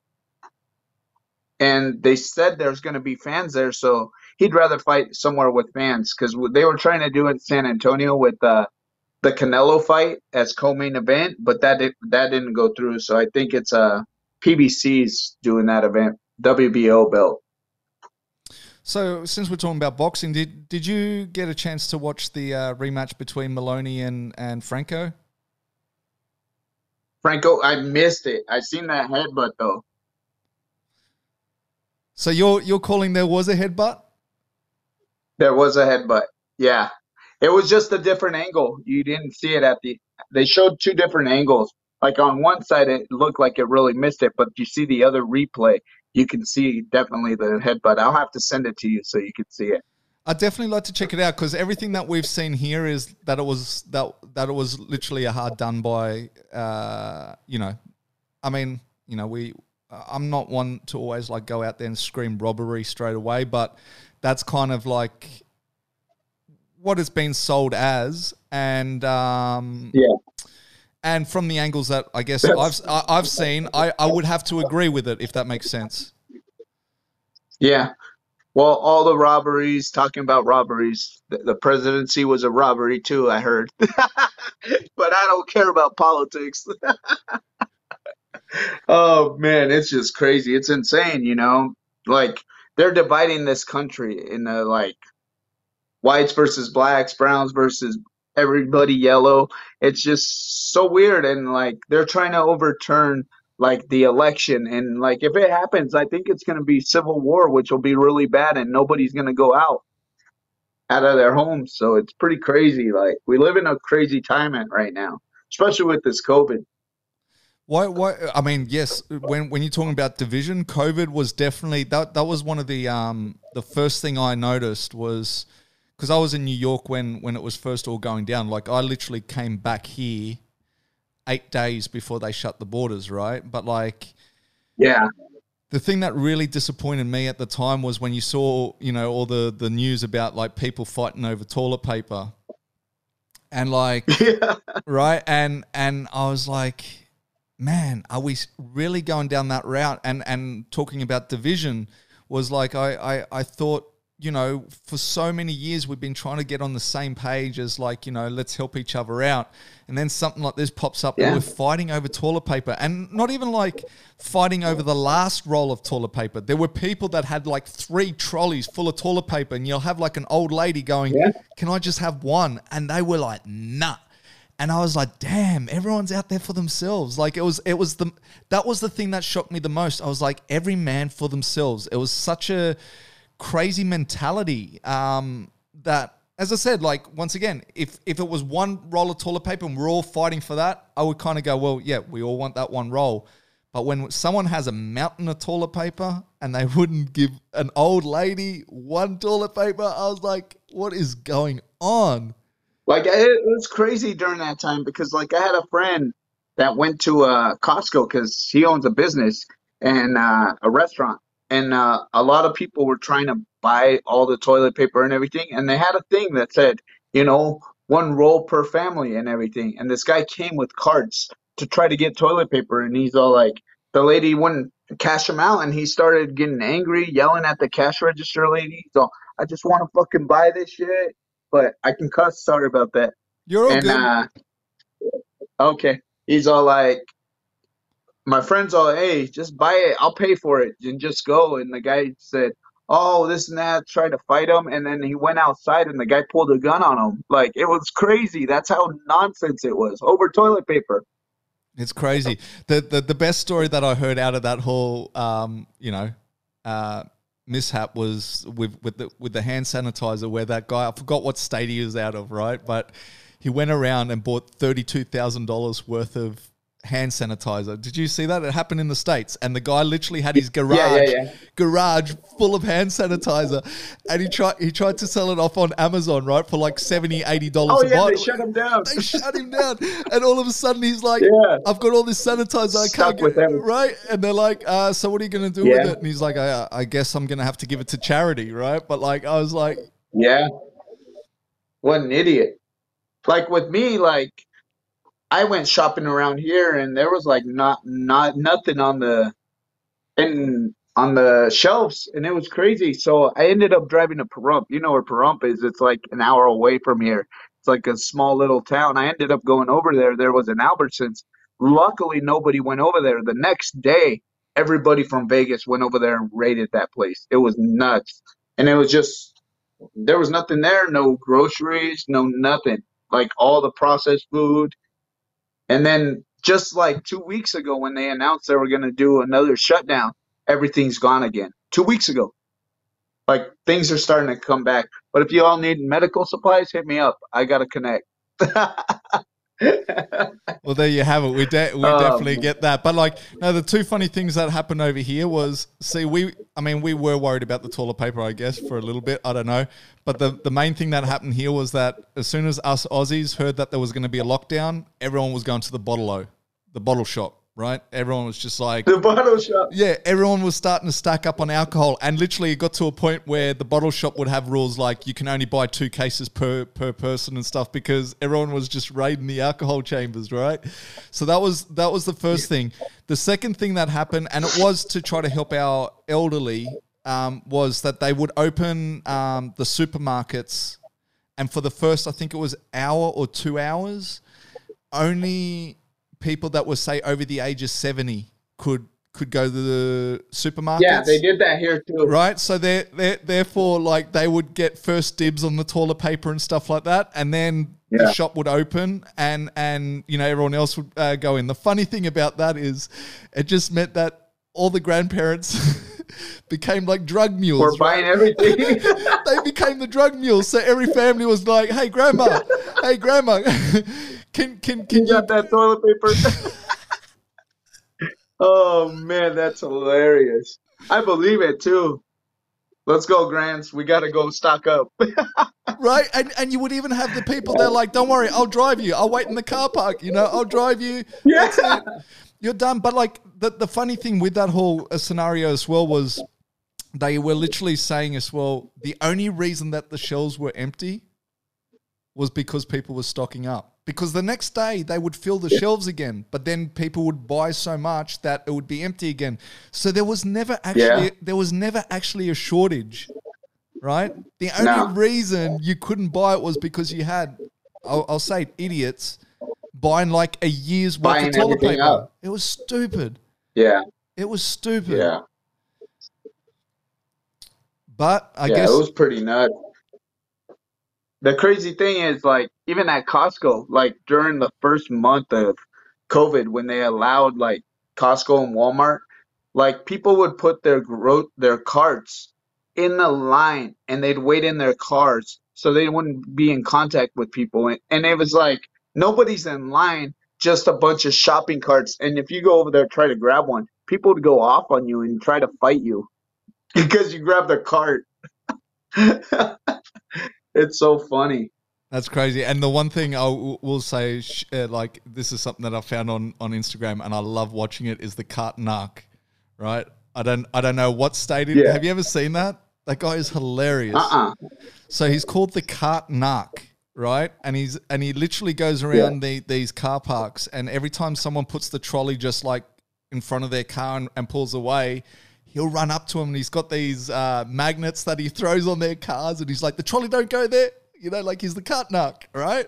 And they said there's gonna be fans there, so he'd rather fight somewhere with fans because they were trying to do it in San Antonio with uh, the Canelo fight as co-main event, but that did, that didn't go through. So I think it's uh, PBC's doing that event, WBO belt. So since we're talking about boxing, did did you get a chance to watch the uh, rematch between Moloney and and Franco? Franco, I missed it. I seen that headbutt though. So you're you're calling there was a headbutt? There was a headbutt. Yeah. It was just a different angle. You didn't see it at the they showed two different angles. Like on one side it looked like it really missed it, but you see the other replay, you can see definitely the headbutt. I'll have to send it to you so you can see it. I'd definitely like to check it out because everything that we've seen here is that it was that that it was literally a hard done by. Uh, you know, I mean, you know, we. I'm not one to always like go out there and scream robbery straight away, but that's kind of like what it's been sold as, and um, Yeah. and from the angles that I guess I've I've seen, I, I would have to agree with it if that makes sense. Yeah. Well, all the robberies, talking about robberies, the presidency was a robbery too, I heard. but I don't care about politics. oh man, it's just crazy. It's insane, you know? Like they're dividing this country in a like whites versus blacks, browns versus everybody yellow. It's just so weird and like they're trying to overturn like the election and like if it happens, I think it's going to be civil war which will be really bad and nobody's going to go out out of their homes. So it's pretty crazy. Like we live in a crazy time right now, especially with this COVID. Why? Why? I mean, yes. When when you're talking about division, COVID was definitely that. That was one of the um the first thing I noticed was because I was in New York when when it was first all going down. Like I literally came back here eight days before they shut the borders, right? But like, yeah. The thing that really disappointed me at the time was when you saw, you know, all the the news about like people fighting over toilet paper, and like, yeah. right, and and I was like, man, are we really going down that route? And and talking about division was like, I I, I thought you know, for so many years we've been trying to get on the same page as like, you know, let's help each other out. And then something like this pops up yeah. and we're fighting over toilet paper. And not even like fighting over the last roll of toilet paper. There were people that had like three trolleys full of toilet paper, and you'll have like an old lady going, yeah. Can I just have one? And they were like, nah. And I was like, damn, everyone's out there for themselves. Like it was it was the that was the thing that shocked me the most. I was like, every man for themselves. It was such a crazy mentality um, that, as I said, like once again, if if it was one roll of toilet paper and we're all fighting for that, I would kind of go, well, yeah, we all want that one roll. But when someone has a mountain of toilet paper and they wouldn't give an old lady one toilet paper, I was like, what is going on? Like it was crazy during that time because like I had a friend that went to uh, Costco because he owns a business and uh, a restaurant, and uh, a lot of people were trying to buy all the toilet paper and everything and they had a thing that said you know one roll per family and everything. And this guy came with carts to try to get toilet paper and he's all like the lady wouldn't cash him out and he started getting angry yelling at the cash register lady. So i just want to fucking buy this shit but i can cuss sorry about that you're and, good. Uh, okay he's all like my friends all, hey, just buy it. I'll pay for it and just go. And the guy said, oh, this and that, tried to fight him. And then he went outside and the guy pulled a gun on him. Like, it was crazy. That's how nonsense it was over toilet paper. It's crazy. The, the, the best story that I heard out of that whole, um, you know, uh, mishap was with, with the, with the hand sanitizer where that guy, I forgot what state he was out of, right? But he went around and bought $32,000 worth of hand sanitizer. Did you see that? It happened in the States. And the guy literally had his garage yeah, yeah, yeah. garage full of hand sanitizer. And he tried he tried to sell it off on Amazon, right? For like 70 $80 oh, a yeah, bottle. They shut him down. They shut him down. And all of a sudden he's like, yeah. I've got all this sanitizer, I can't get. Right? And they're like, uh, so what are you gonna do with it? And he's like, I, I guess I'm gonna have to give it to charity, right? But like I was like Yeah. What an idiot. Like with me, like I went shopping around here and there was like not not nothing on the in on the shelves and it was crazy. So I ended up driving to Pahrump. You know where Pahrump is? It's like an hour away from here. It's like a small little town. I ended up going over there. There was an Albertsons. Luckily nobody went over there. The next day everybody from Vegas went over there and raided that place. It was nuts. And it was just there was nothing there, no groceries, no nothing. Like all the processed food and then just like two weeks ago, when they announced they were going to do another shutdown, everything's gone again. Two weeks ago. Like things are starting to come back. But if you all need medical supplies, hit me up. I got to connect. well, there you have it. We de- we oh, definitely get that. But like, no, the two funny things that happened over here was, see, we, I mean, we were worried about the toilet paper, I guess, for a little bit. I don't know, but the the main thing that happened here was that as soon as us Aussies heard that there was going to be a lockdown, everyone was going to the bottle the bottle shop right? Everyone was just like the bottle shop. Yeah, everyone was starting to stack up on alcohol, and literally it got to a point where the bottle shop would have rules like you can only buy two cases per per person and stuff because everyone was just raiding the alcohol chambers, right? So that was that was the first thing. The second thing that happened, and it was to try to help our elderly, um, was that they would open um, the supermarkets, and for the first, I think it was hour or two hours, only people that were say over the age of 70 could could go to the supermarket. Yeah, they did that here too. Right, so they they therefore like they would get first dibs on the toilet paper and stuff like that, and then the shop would open, and and you know everyone else would uh, go in. The funny thing about that is, it just meant that all the grandparents became like drug mules. We're right? buying everything. they became the drug mules. So every family was like, "Hey, grandma, hey, grandma, can can can you got that toilet paper? oh man, that's hilarious. I believe it too. Let's go, Grants. We gotta go stock up. right?" And and you would even have the people they're like, "Don't worry, I'll drive you. I'll wait in the car park. You know, I'll drive you. Yeah. You're done." But like the the funny thing with that whole uh, scenario as well was they were literally saying as well the only reason that the shelves were empty was because people were stocking up. Because the next day they would fill the shelves again, but then people would buy so much that it would be empty again. So there was never actually Yeah. there was never actually a shortage, right? The only No. reason you couldn't buy it was because you had, I'll, I'll say, it, idiots buying like a year's worth Buying of toilet paper. up. It was stupid. Yeah, It was stupid. yeah, But I yeah. guess It was pretty nuts. The crazy thing is, like, even at Costco, like during the first month of COVID, when they allowed like Costco and Walmart, like people would put their gro- their carts in the line and they'd wait in their cars so they wouldn't be in contact with people. And, and it was like nobody's in line, just a bunch of shopping carts. And if you go over there try to grab one, people would go off on you and try to fight you because you grabbed their cart. it's so funny. That's crazy. And the one thing I w- will say, sh- uh, like this is something that I found on on Instagram, and I love watching it. Is the cart narc, right? I don't I don't know what state it. Yeah. Have you ever seen that? That guy is hilarious. Uh-uh. So he's called the cart narc, right? And he's and he literally goes around the, these car parks, and every time someone puts the trolley just like in front of their car and, and pulls away, he'll run up to him, and he's got these uh, magnets that he throws on their cars, and he's like, "The trolley don't go there," you know, like he's the cart narc, right?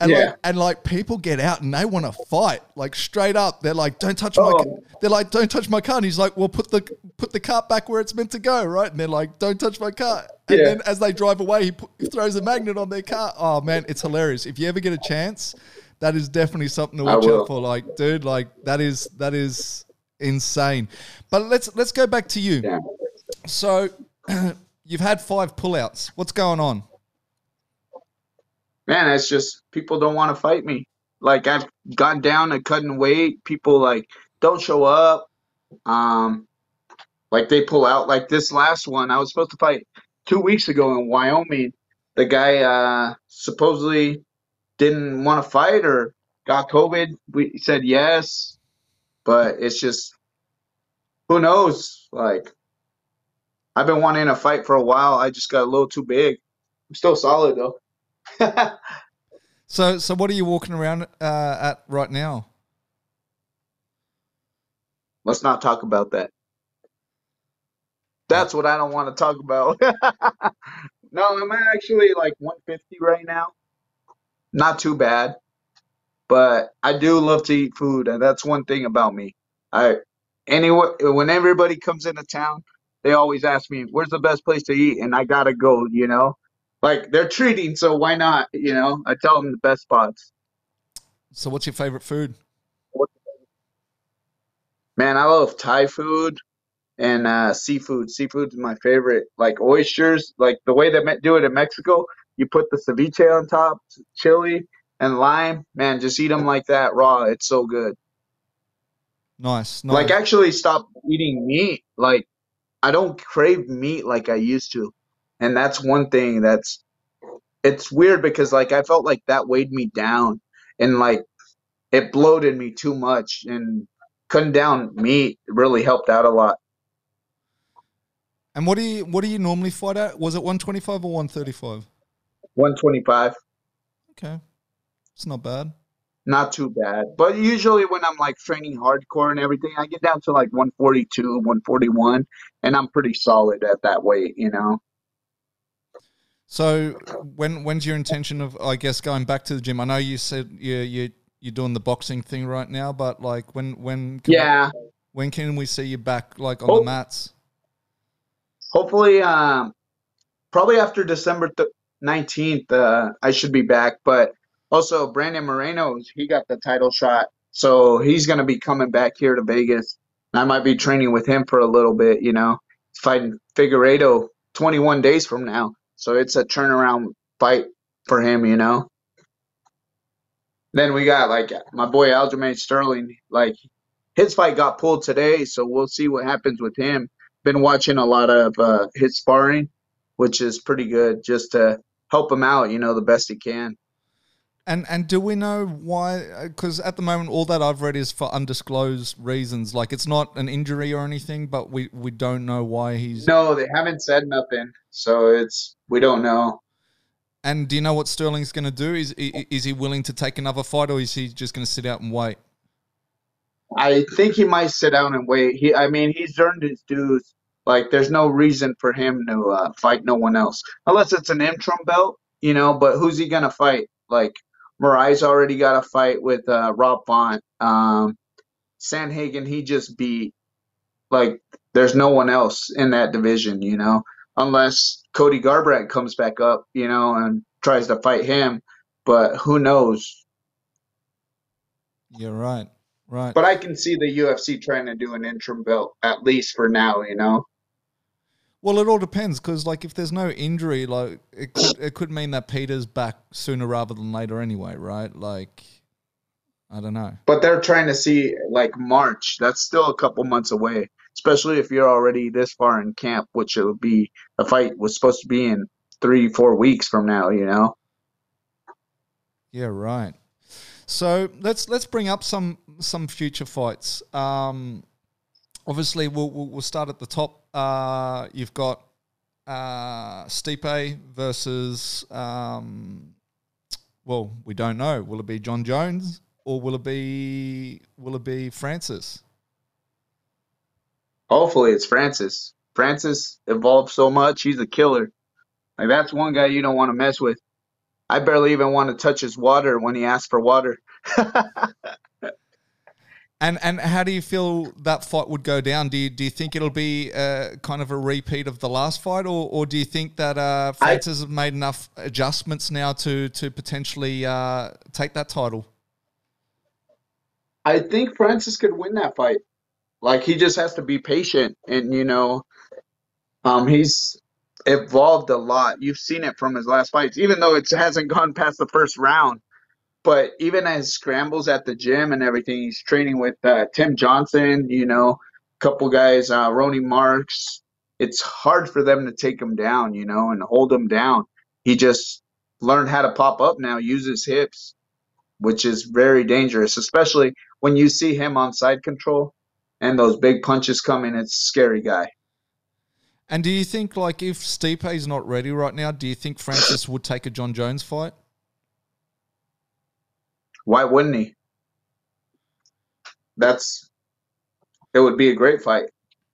And Yeah. like and like people get out and they want to fight, like straight up. They're like, "Don't touch my." Oh. ca-" They're like, "Don't touch my car." And he's like, "Well, put the put the cart back where it's meant to go, right?" And they're like, "Don't touch my car." And Yeah. then as they drive away, he, put, he throws a magnet on their car. Oh man, it's hilarious. If you ever get a chance, that is definitely something to watch out for. Like, dude, like that is that is insane. But let's let's go back to you. Yeah. So you've had five pullouts. What's going on? Man, it's just people don't want to fight me. Like I've gone down to cutting weight. People like don't show up. Um, like they pull out. Like this last one, I was supposed to fight two weeks ago in Wyoming. The guy uh, supposedly didn't want to fight or got COVID. We said yes, but it's just who knows. Like I've been wanting to fight for a while. I just got a little too big. I'm still solid though. So so what are you walking around uh, at right now? Let's not talk about that. That's what I don't want to talk about. no, I'm actually like 150 right now. Not too bad. But I do love to eat food, and that's one thing about me. I anyway when everybody comes into town, they always ask me, "Where's the best place to eat?" And I gotta go, you know. Like they're treating, so why not? You know, I tell them the best spots. So what's your favorite food? Man, I love Thai food and uh, seafood. Seafood is my favorite. Like oysters, like the way they do it in Mexico, you put the ceviche on top, chili and lime. Man, just eat them like that raw. It's so good. Nice, nice. Like actually stop eating meat. Like I don't crave meat like I used to. And that's one thing that's it's weird because like I felt like that weighed me down and like it bloated me too much and cutting down meat really helped out a lot. and what do you what do you normally fight at? Was it one twenty five or one thirty five? 125, Okay, it's not bad. not too bad. But usually when I'm like training hardcore and everything, I get down to like 142, 141 and I'm pretty solid at that weight, you know. So when when's your intention of I guess going back to the gym? I know you said you you you're doing the boxing thing right now, but like when when can we- Yeah. When can we see you back, like on the mats? Hopefully, um, probably after December nineteenth, uh, I should be back. But also, Brandon Moreno, he got the title shot, so he's going to be coming back here to Vegas. I might be training with him for a little bit. You know, fighting Figueiredo 21 days from now, so it's a turnaround fight for him. You know. Then we got like my boy Aljamain Sterling. Like his fight got pulled today, so we'll see what happens with him. Been watching a lot of uh, his sparring, which is pretty good, just to help him out. You know, the best he can. And and do we know why? Because at the moment, all that I've read is for undisclosed reasons. Like it's not an injury or anything, but we we don't know why he's. No, they haven't said nothing, so it's we don't know. And do you know what Sterling's going to do? Is is he willing to take another fight, or is he just going to sit out and wait? I think he might sit down and wait. He, I mean, he's earned his dues. Like, there's no reason for him to uh, fight no one else, unless it's an interim belt, you know. But who's he gonna fight? Like, Moraes already got a fight with uh, Rob Font. Um, Sandhagen, he just beat. Like, there's no one else in that division, you know, unless Cody Garbrandt comes back up, you know, and tries to fight him. But who knows? You're right. Right. But I can see the UFC trying to do an interim belt, at least for now, you know? Well, it all depends because, like, if there's no injury, like, it could it could mean that Peter's back sooner rather than later, anyway, right? Like, I don't know. But they're trying to see like March. That's still a couple months away, especially if you're already this far in camp, which it would be a fight was supposed to be in three, four weeks from now. You know. Yeah. Right. So let's let's bring up some some future fights. Um, obviously, we'll, we'll, we'll start at the top. Uh, you've got uh, Stipe versus, um, well, we don't know. Will it be Jon Jones or will it be will it be Francis? Hopefully, it's Francis. Francis evolved so much; he's a killer. Like that's one guy you don't want to mess with. I barely even want to touch his water when he asks for water. And and how do you feel that fight would go down? Do you do you think it'll be uh, kind of a repeat of the last fight, or, or do you think that uh, Francis I, has made enough adjustments now to to potentially uh, take that title? I think Francis could win that fight. Like he just has to be patient, and you know, um, he's evolved a lot. You've seen it from his last fights, even though it hasn't gone past the first round. But even as scrambles at the gym and everything, he's training with uh, Tim Johnson, you know, a couple guys, uh, Rony Marks. It's hard for them to take him down, you know, and hold him down. He just learned how to pop up now, use his hips, which is very dangerous, especially when you see him on side control and those big punches coming. It's a scary guy. And do you think, like, if Stipe is not ready right now, do you think Francis would take a Jon Jones fight? Why wouldn't he? That's it would be a great fight.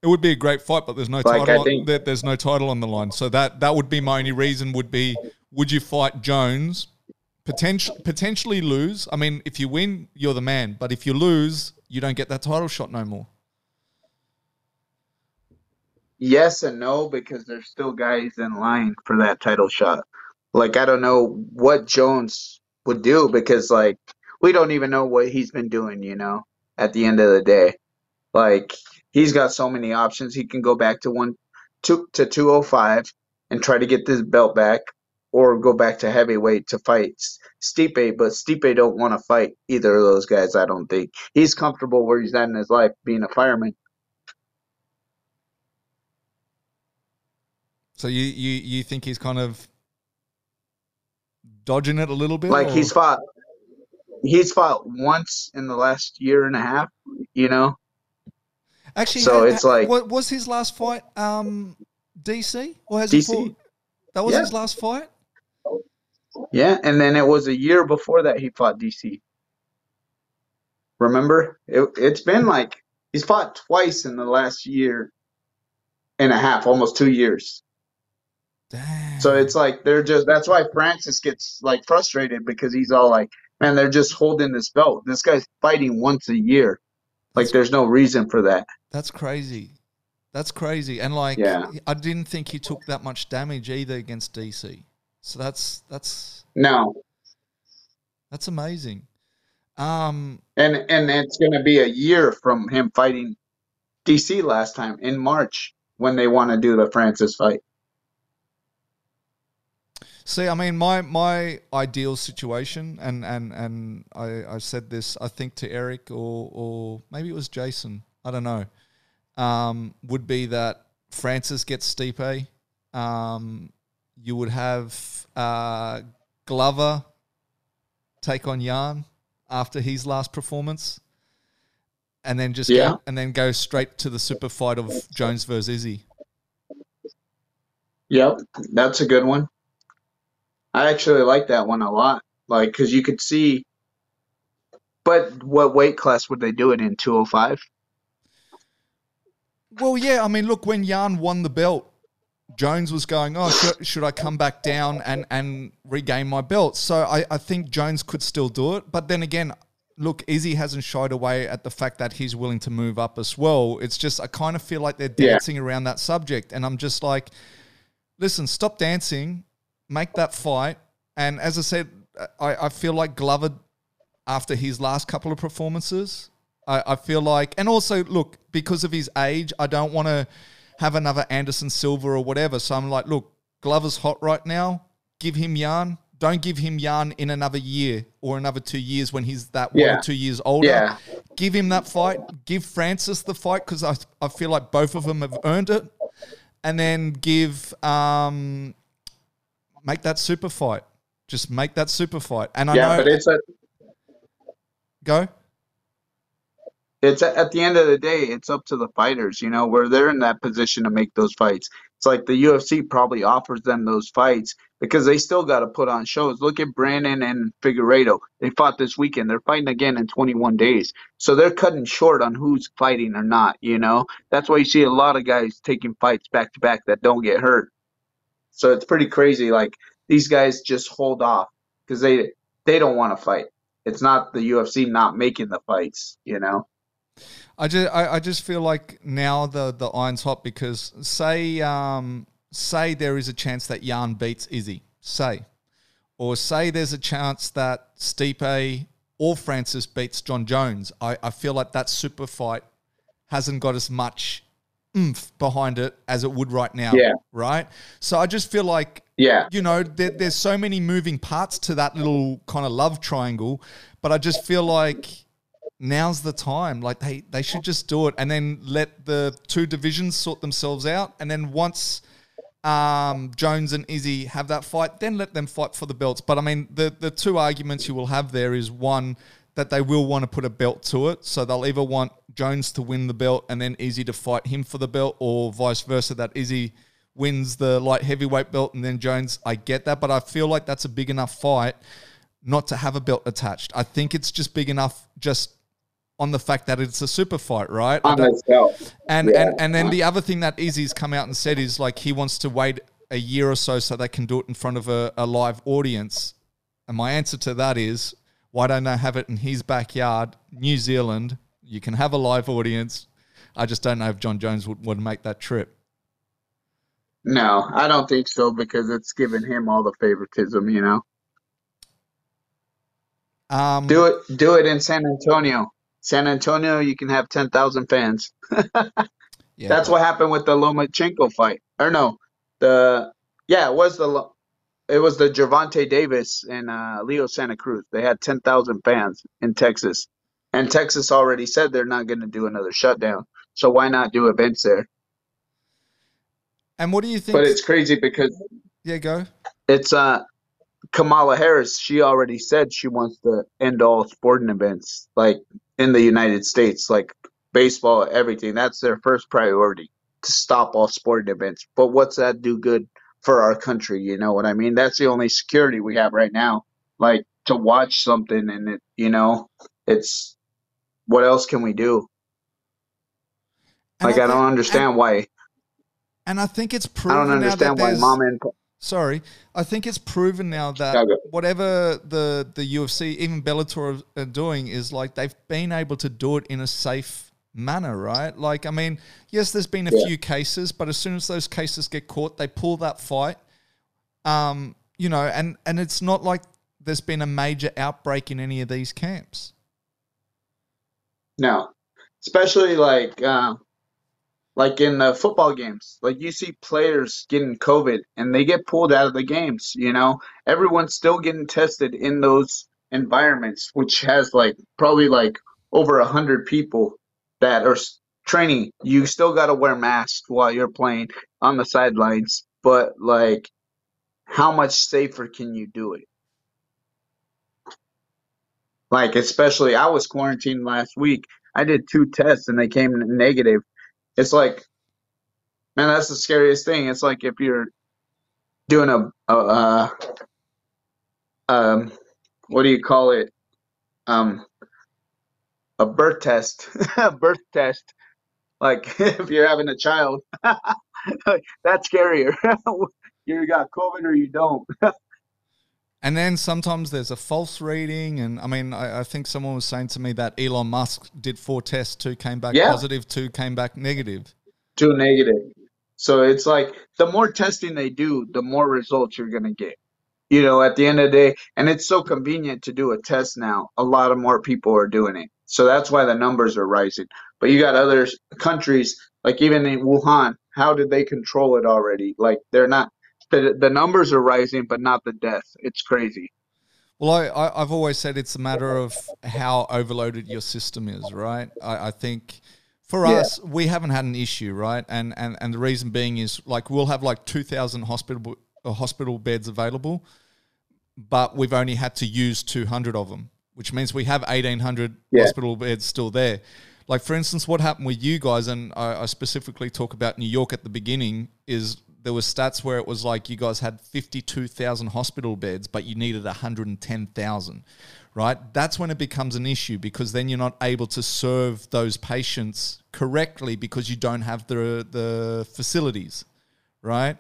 It would be a great fight, but there's no like title. On, there's no title on the line, so that that would be my only reason. Would be would you fight Jones? Potential, potentially lose. I mean, if you win, you're the man. But if you lose, you don't get that title shot no more. Yes and no, because there's still guys in line for that title shot. Like I don't know what Jones would do because like we don't even know what he's been doing, you know, at the end of the day. Like he's got so many options. He can go back to one two to 205 and try to get this belt back or go back to heavyweight to fight Stipe, but Stipe don't want to fight either of those guys, I don't think. He's comfortable where he's at in his life being a fireman. So you, you, you think he's kind of dodging it a little bit? Like or? he's fought he's fought once in the last year and a half, you know. Actually, so had, it's like what was his last fight? Um, DC or has DC? he fought? That was yeah. his last fight. Yeah, and then it was a year before that he fought DC. Remember, it, it's been like he's fought twice in the last year and a half, almost two years. Damn. So it's like they're just that's why Francis gets like frustrated because he's all like, man, they're just holding this belt. This guy's fighting once a year. Like there's no reason for that. That's crazy. That's crazy. And like Yeah. I didn't think he took that much damage either against DC. So that's that's No. that's amazing. Um And and it's going to be a year from him fighting DC last time in March when they want to do the Francis fight. See, I mean, my my ideal situation, and and and I, I said this, I think to Eric or or maybe it was Jason, I don't know, um, would be that Francis gets Stipe, um, you would have uh, Glover take on Jan after his last performance, and then just Yeah. go, and then go straight to the super fight of Jones versus Izzy. Yep, that's a good one. I actually like that one a lot. Like, because you could see. But what weight class would they do it in? 205? Well, yeah. I mean, look, when Jan won the belt, Jones was going, "Oh, should, should I come back down and and regain my belt?" So I, I think Jones could still do it. But then again, look, Izzy hasn't shied away at the fact that he's willing to move up as well. It's just I kind of feel like they're Yeah. dancing around that subject, and I'm just like, listen, stop dancing, make that fight. And as I said, I, I feel like Glover, after his last couple of performances, I, I feel like, and also look, because of his age, I don't want to have another Anderson Silva or whatever. So I'm like, look, Glover's hot right now. Give him Jan. Don't give him Jan in another year or another two years when he's that one Yeah. or two years older. Yeah. Give him that fight. Give Francis the fight because I, I feel like both of them have earned it. And then give, um, make that super fight. Just make that super fight. And I Yeah, know, but it's a, go. it's a, at the end of the day, it's up to the fighters, you know, where they're in that position to make those fights. It's like the UFC probably offers them those fights because they still got to put on shows. Look at Brandon and Figueiredo. They fought this weekend. They're fighting again in 21 days. So they're cutting short on who's fighting or not, you know? That's why you see a lot of guys taking fights back to back that don't get hurt. So it's pretty crazy. Like these guys just hold off because they they don't want to fight. It's not the UFC not making the fights, you know? I just I, I just feel like now the the iron's hot because say um say there is a chance that Jan beats Izzy, say, or say there's a chance that Stipe or Francis beats Jon Jones. I, I feel like that super fight hasn't got as much oomph behind it as it would right now. Yeah. Right. So I just feel like Yeah. you know, there, there's so many moving parts to that little kind of love triangle, but I just feel like now's the time. Like they they should just do it and then let the two divisions sort themselves out, and then once um, Jones and Izzy have that fight, then let them fight for the belts. But I mean, the the two arguments you will have there is one that they will want to put a belt to it, so they'll either want Jones to win the belt and then Izzy to fight him for the belt, or vice versa, that Izzy wins the light heavyweight belt and then Jones. I get that, but I feel like that's a big enough fight not to have a belt attached. I think it's just big enough just on the fact that it's a super fight, right? On itself. and Yeah. and and then the other thing that Izzy's come out and said is like he wants to wait a year or so so they can do it in front of a, a live audience. And my answer to that is why don't they have it in his backyard, New Zealand? You can have a live audience. I just don't know if Jon Jones would, would make that trip. No, I don't think so because it's giving him all the favoritism, you know. Um, Do it do it in San Antonio. San Antonio, you can have 10,000 fans. yeah, That's what happened with the Lomachenko fight. Or no, the yeah, it was the it was the Gervonta Davis and uh, Leo Santa Cruz. They had 10,000 fans in Texas. And Texas already said they're not going to do another shutdown. So why not do events there? And what do you think? But it's crazy because yeah, go. it's uh Kamala Harris, she already said she wants to end all sporting events like in the United States, like baseball, everything. That's their first priority to stop all sporting events. But what's that do good for our country? You know what I mean? That's the only security we have right now. Like to watch something and it, you know, it's what else can we do? And Like I think- don't understand why. And I think it's proven. I don't understand why mom and sorry, I think it's proven now that whatever the the UFC, even Bellator are doing, is like they've been able to do it in a safe manner, right? Like, I mean, yes, there's been a yeah. few cases, but as soon as those cases get caught, they pull that fight. Um, you know, and and it's not like there's been a major outbreak in any of these camps. No, especially like uh, like in the football games like you see players getting covid and they get pulled out of the games you know everyone's still getting tested in those environments which has like probably like over a hundred people that are training you still got to wear masks while you're playing on the sidelines but like how much safer can you do it like especially i was quarantined last week i did two tests and they came negative it's like, man, that's the scariest thing. It's like if you're doing a, a uh, um, what do you call it? Um, a birth test, a birth test. Like if you're having a child, that's scarier. you got COVID or you don't. And then sometimes there's a false reading. And I mean, I, I, think someone was saying to me that Elon Musk did four tests, two came back yeah. positive, two came back negative. Two negative. So it's like the more testing they do, the more results you're going to get. You know, at the end of the day, and it's so convenient to do a test now. A lot of more people are doing it. So that's why the numbers are rising. But you got other countries, like even in Wuhan, how did they control it already? Like they're not the the numbers are rising, but not the death. It's crazy. Well, I, I have always said it's a matter of how overloaded your system is, right? I, I think for yeah. us, we haven't had an issue, right? And and and the reason being is like we'll have like two thousand hospital uh, hospital beds available, but we've only had to use two hundred of them, which means we have eighteen hundred yeah. hospital beds still there. Like for instance, what happened with you guys, and I, I specifically talk about New York at the beginning, is there were stats where it was like you guys had 52,000 hospital beds, but you needed 110,000, right? That's when it becomes an issue because then you're not able to serve those patients correctly because you don't have the, the facilities, right?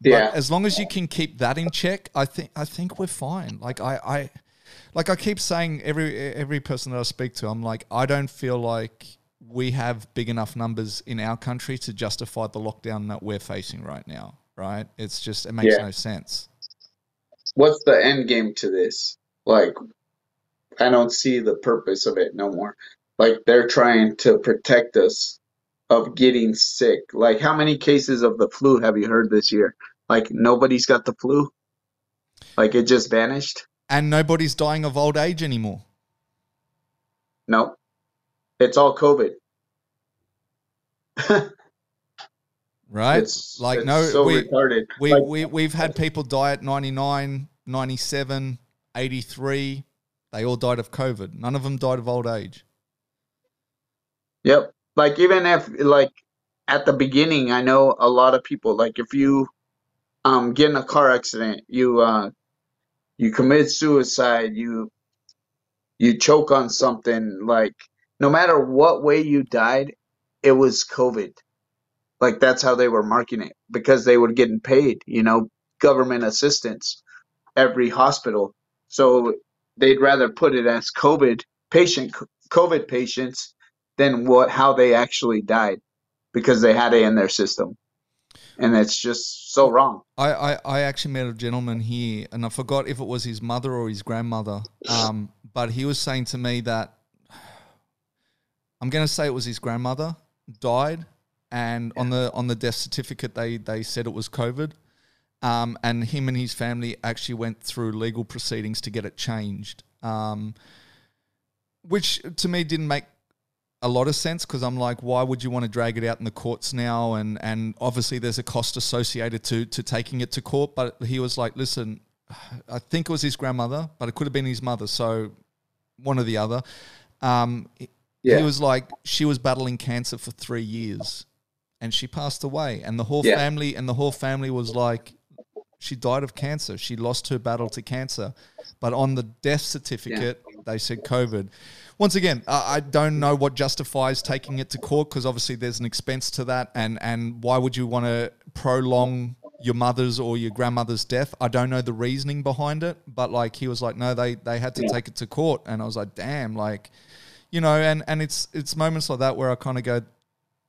Yeah. But as long as you can keep that in check, I think I think we're fine. Like I, I like I keep saying every every person that I speak to, I'm like, I don't feel like we have big enough numbers in our country to justify the lockdown that we're facing right now, right? It's just, it makes yeah. no sense. What's the end game to this? Like, I don't see the purpose of it no more. Like, they're trying to protect us of getting sick. Like, how many cases of the flu have you heard this year? Like, nobody's got the flu? Like, it just vanished? And nobody's dying of old age anymore. No. It's all COVID. right? It's, like it's no so we, retarded. We, like, we we've had people die at 99, 97, 83. They all died of COVID. None of them died of old age. Yep. Like even if like at the beginning, I know a lot of people like if you um get in a car accident, you uh you commit suicide, you you choke on something like no matter what way you died, it was COVID. Like that's how they were marking it because they were getting paid, you know, government assistance every hospital. So they'd rather put it as COVID patient COVID patients than what how they actually died because they had it in their system. And it's just so wrong. I, I, I actually met a gentleman here and I forgot if it was his mother or his grandmother. Um, but he was saying to me that I'm going to say it was his grandmother died, and on the on the death certificate they they said it was COVID. Um, and him and his family actually went through legal proceedings to get it changed, um, which to me didn't make a lot of sense because I'm like, why would you want to drag it out in the courts now? And and obviously there's a cost associated to to taking it to court. But he was like, listen, I think it was his grandmother, but it could have been his mother, so one or the other. Um, yeah. He was like, she was battling cancer for three years and she passed away. And the whole yeah. family and the whole family was like, she died of cancer. She lost her battle to cancer. But on the death certificate, yeah. they said COVID. Once again, I don't know what justifies taking it to court because obviously there's an expense to that. And, and why would you want to prolong your mother's or your grandmother's death. I don't know the reasoning behind it, but like he was like, no, they they had to Yeah. take it to court, and I was like, damn, like, you know, and and it's it's moments like that where I kind of go,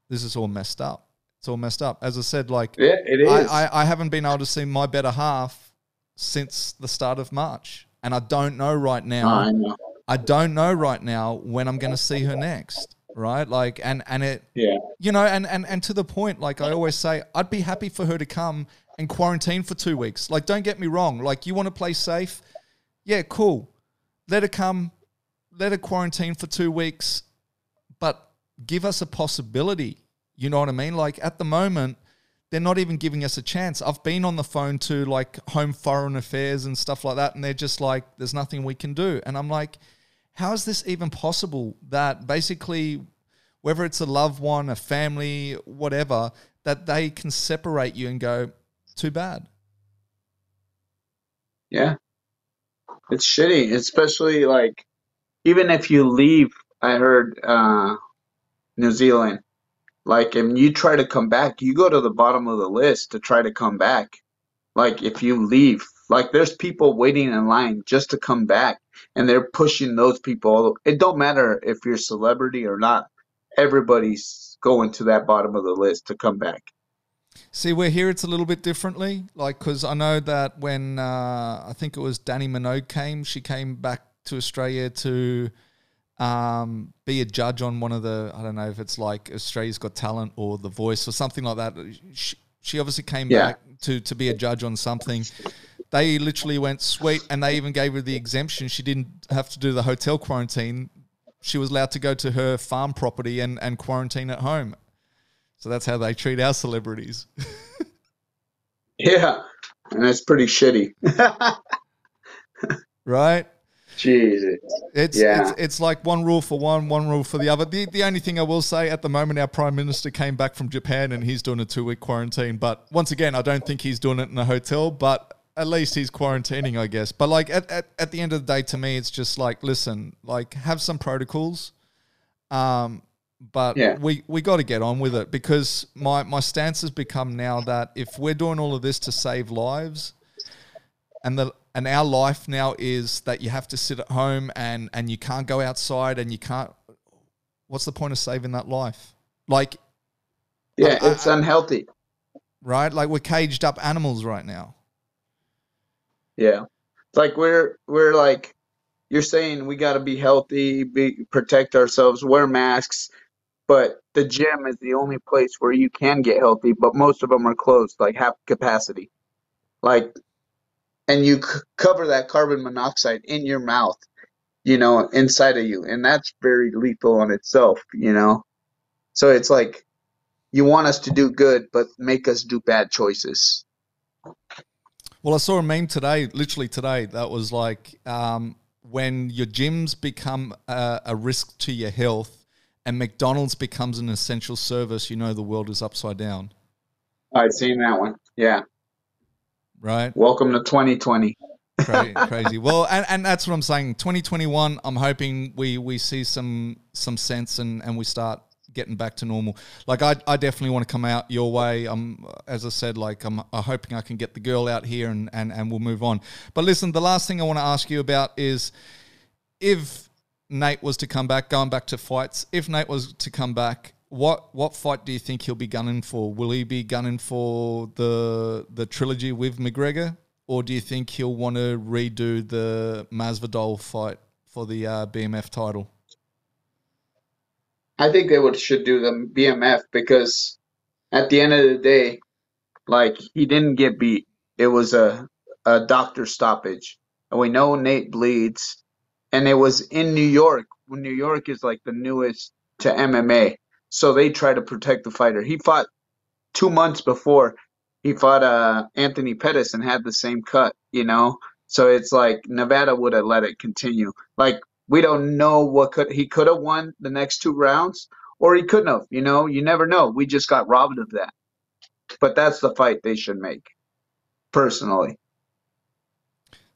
this is all messed up. It's all messed up. As I said, like Yeah, it is. I, I, I haven't been able to see my better half since the start of March. And I don't know right now. I know. I don't know right now when I'm going to see her next. Right. Like, and, and it, Yeah. you know, and, and, and to the point, like I always say, I'd be happy for her to come and quarantine for two weeks. Like, don't get me wrong. Like, you want to play safe? Yeah, cool. Let her come, let her quarantine for two weeks, but give us a possibility. You know what I mean? Like, at the moment, they're not even giving us a chance. I've been on the phone to like Home Foreign Affairs and stuff like that, and they're just like, there's nothing we can do. And I'm like, how is this even possible that basically, whether it's a loved one, a family, whatever, that they can separate you and go, too bad? Yeah. It's shitty, especially like even if you leave, I heard uh New Zealand, like if you try to come back, you go to the bottom of the list to try to come back. Like if you leave, like there's people waiting in line just to come back and they're pushing those people. It don't matter if you're celebrity or not. Everybody's going to that bottom of the list to come back. See, we're here it's a little bit differently. Like, because I know that when uh, I think it was Dannii Minogue came, she came back to Australia to um, be a judge on one of the, I don't know if it's like Australia's Got Talent or The Voice or something like that. She, she obviously came Yeah. back to, to be a judge on something. They literally went sweet and they even gave her the exemption. She didn't have to do the hotel quarantine. She was allowed to go to her farm property and, and quarantine at home. So that's how they treat our celebrities. Yeah. And it's pretty shitty. right? Jesus. It's, Yeah. it's it's like one rule for one, one rule for the other. The the only thing I will say at the moment, our prime minister came back from Japan and he's doing a two week quarantine. But once again, I don't think he's doing it in a hotel. But at least he's quarantining, I guess. But like at, at, at the end of the day, to me, it's just like listen, like have some protocols. Um, but Yeah. we we got to get on with it because my my stance has become now that if we're doing all of this to save lives, and the and our life now is that you have to sit at home and and you can't go outside and you can't what's the point of saving that life like Yeah, I- it's unhealthy. right like we're caged up animals right now Yeah. It's like we're we're like you're saying we got to be healthy, be protect ourselves, wear masks, but the gym is the only place where you can get healthy, but most of them are closed, like half capacity. Like and you c- cover that carbon monoxide in your mouth, you know, inside of you, and that's very lethal on itself, you know. So it's like you want us to do good, but make us do bad choices. well i saw a meme today literally today that was like um, when your gyms become a, a risk to your health and mcdonald's becomes an essential service you know the world is upside down I've seen that one. Yeah. Right Welcome to 2020. crazy, crazy. Well, and, and that's what I'm saying. 2021, I'm hoping we we see some some sense and and we start getting back to normal. Like I, I definitely want to come out your way. I'm as I said, like I'm, I'm hoping I can get the girl out here and and and we'll move on. But listen, the last thing I want to ask you about is if Nate was to come back, going back to fights. If Nate was to come back. What what fight do you think he'll be gunning for? Will he be gunning for the the trilogy with McGregor, or do you think he'll want to redo the Masvidal fight for the uh, BMF title? I think they would should do the BMF because at the end of the day, like he didn't get beat. It was a a doctor stoppage, and we know Nate bleeds, and it was in New York. New York is like the newest to MMA, so they try to protect the fighter. He fought two months before. He fought uh Anthony Pettis and had the same cut, you know. So it's like Nevada would have let it continue. Like we don't know what could he could have won the next two rounds or he couldn't have, you know. You never know. We just got robbed of that. But that's the fight they should make. Personally.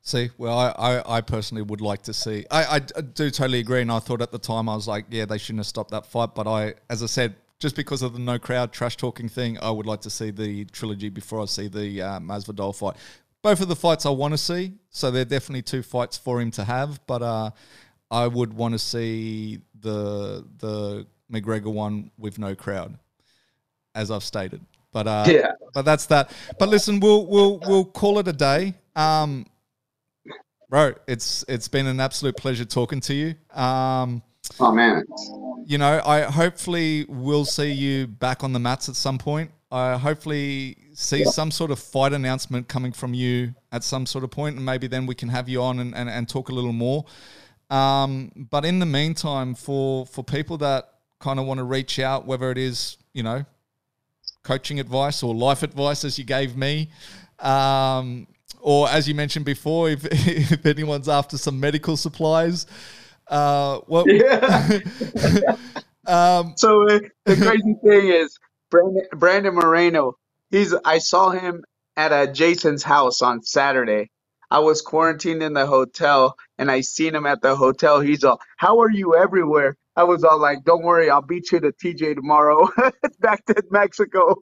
See, well, I, I, I personally would like to see. I, I do totally agree, and I thought at the time I was like, yeah, they shouldn't have stopped that fight. But I, as I said, just because of the no crowd trash talking thing, I would like to see the trilogy before I see the uh, Masvidal fight. Both of the fights I want to see, so they're definitely two fights for him to have. But uh, I would want to see the the McGregor one with no crowd, as I've stated. But uh, Yeah. but that's that. But listen, we'll we'll we'll call it a day. Um, bro, it's it's been an absolute pleasure talking to you. Um, Oh man. you know, I hopefully will see you back on the mats at some point. I hopefully see some sort of fight announcement coming from you at some sort of point, and maybe then we can have you on and, and, and talk a little more. Um, but in the meantime, for for people that kind of want to reach out, whether it is you know coaching advice or life advice, as you gave me, um, or as you mentioned before, if if anyone's after some medical supplies, uh, what Yeah. um, So uh, the crazy thing is Brandon, Brandon Moreno. He's I saw him at uh, Jason's house on Saturday. I was quarantined in the hotel and I seen him at the hotel. He's all, "How are you everywhere?" I was all like, "Don't worry, I'll beat you to TJ tomorrow." Back to Mexico.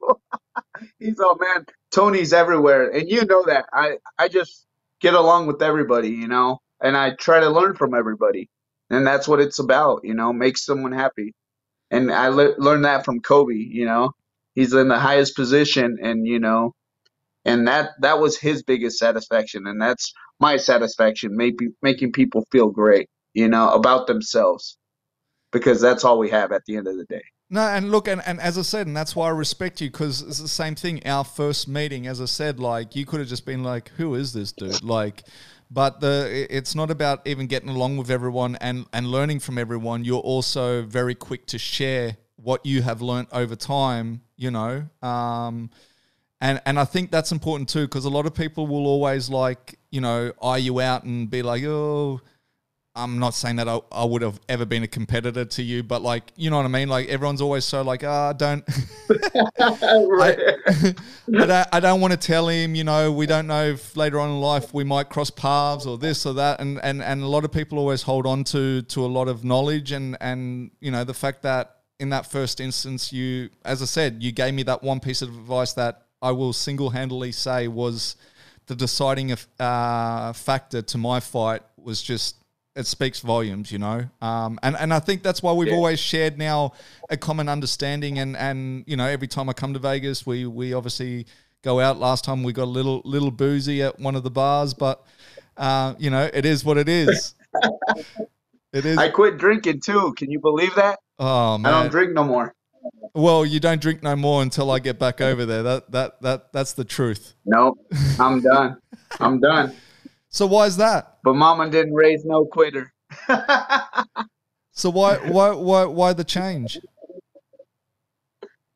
He's all, "Man, Tony's everywhere." And you know that. I I just get along with everybody, you know, and I try to learn from everybody. And that's what it's about, you know, make someone happy and I le- learned that from Kobe. You know, he's in the highest position, and you know, and that that was his biggest satisfaction, and that's my satisfaction, making making people feel great, you know, about themselves, because that's all we have at the end of the day. No, and look, and, and as I said, and that's why I respect you because it's the same thing. Our first meeting, as I said, like you could have just been like, "Who is this dude?" Like, but the it's not about even getting along with everyone and and learning from everyone. You're also very quick to share what you have learned over time. You know, um, and and I think that's important too because a lot of people will always like you know eye you out and be like, "Oh." I'm not saying that I, I would have ever been a competitor to you, but like, you know what I mean? Like everyone's always so like, ah, don't, I, I don't, I don't want to tell him, you know, we don't know if later on in life we might cross paths or this or that. And, and, and a lot of people always hold on to, to a lot of knowledge and, and, you know, the fact that in that first instance, you, as I said, you gave me that one piece of advice that I will single handedly say was the deciding uh, factor to my fight was just it speaks volumes, you know. Um, and and I think that's why we've Yeah. always shared now a common understanding. And and you know, every time I come to Vegas, we we obviously go out. Last time we got a little little boozy at one of the bars, but uh, you know, it is what it is. it is. I quit drinking too. Can you believe that? oh man, I don't drink no more. Well, you don't drink no more until I get back over there. That that that that's the truth. Nope, I'm done. I'm done. So why is that? But Mama didn't raise no quitter. So why why why why the change?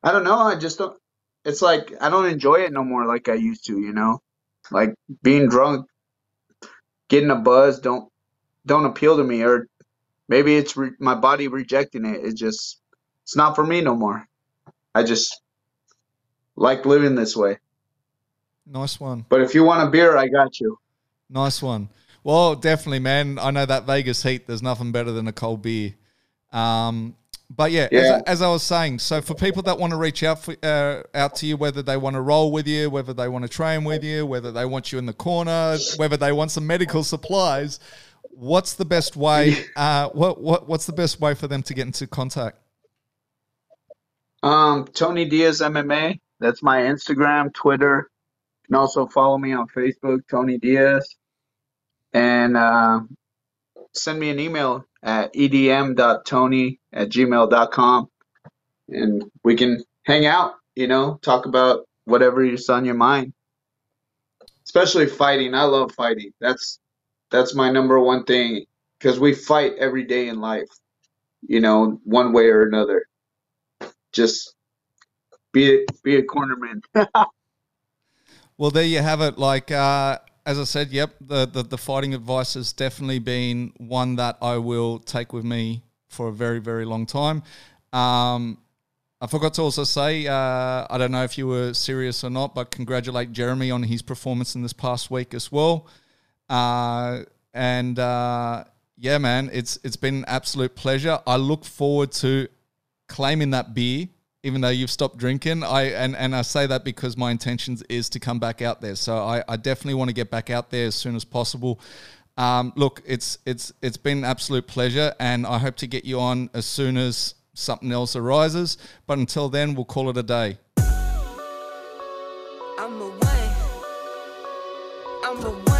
I don't know. I just don't. It's like I don't enjoy it no more like I used to. You know, like being drunk, getting a buzz don't don't appeal to me. Or maybe it's re- my body rejecting it. It's just it's not for me no more. I just like living this way. Nice one. But if you want a beer, I got you. Nice one. Well, definitely, man. I know that Vegas heat. There's nothing better than a cold beer. Um, but yeah, Yeah. As, as I was saying, so for people that want to reach out for, uh, out to you, whether they want to roll with you, whether they want to train with you, whether they want you in the corner, whether they want some medical supplies, what's the best way? Uh, what what what's the best way for them to get into contact? Um, Tony Diaz MMA. That's my Instagram, Twitter. You can also follow me on Facebook, Tony Diaz. And uh, send me an email at edm.tony at gmail.com. And we can hang out, you know, talk about whatever is on your mind. Especially fighting. I love fighting. That's that's my number one thing because we fight every day in life, you know, one way or another just be a, be a cornerman. Well, there you have it. Like uh, as I said, yep, the, the the fighting advice has definitely been one that I will take with me for a very very long time. Um, I forgot to also say, uh, I don't know if you were serious or not, but congratulate Jeremy on his performance in this past week as well. Uh, and uh, yeah, man, it's it's been an absolute pleasure. I look forward to claiming that beer even though you've stopped drinking. I and, and I say that because my intentions is to come back out there. So I, I definitely want to get back out there as soon as possible. Um, look, it's it's it's been an absolute pleasure, and I hope to get you on as soon as something else arises. But until then, we'll call it a day. I'm away. I'm away.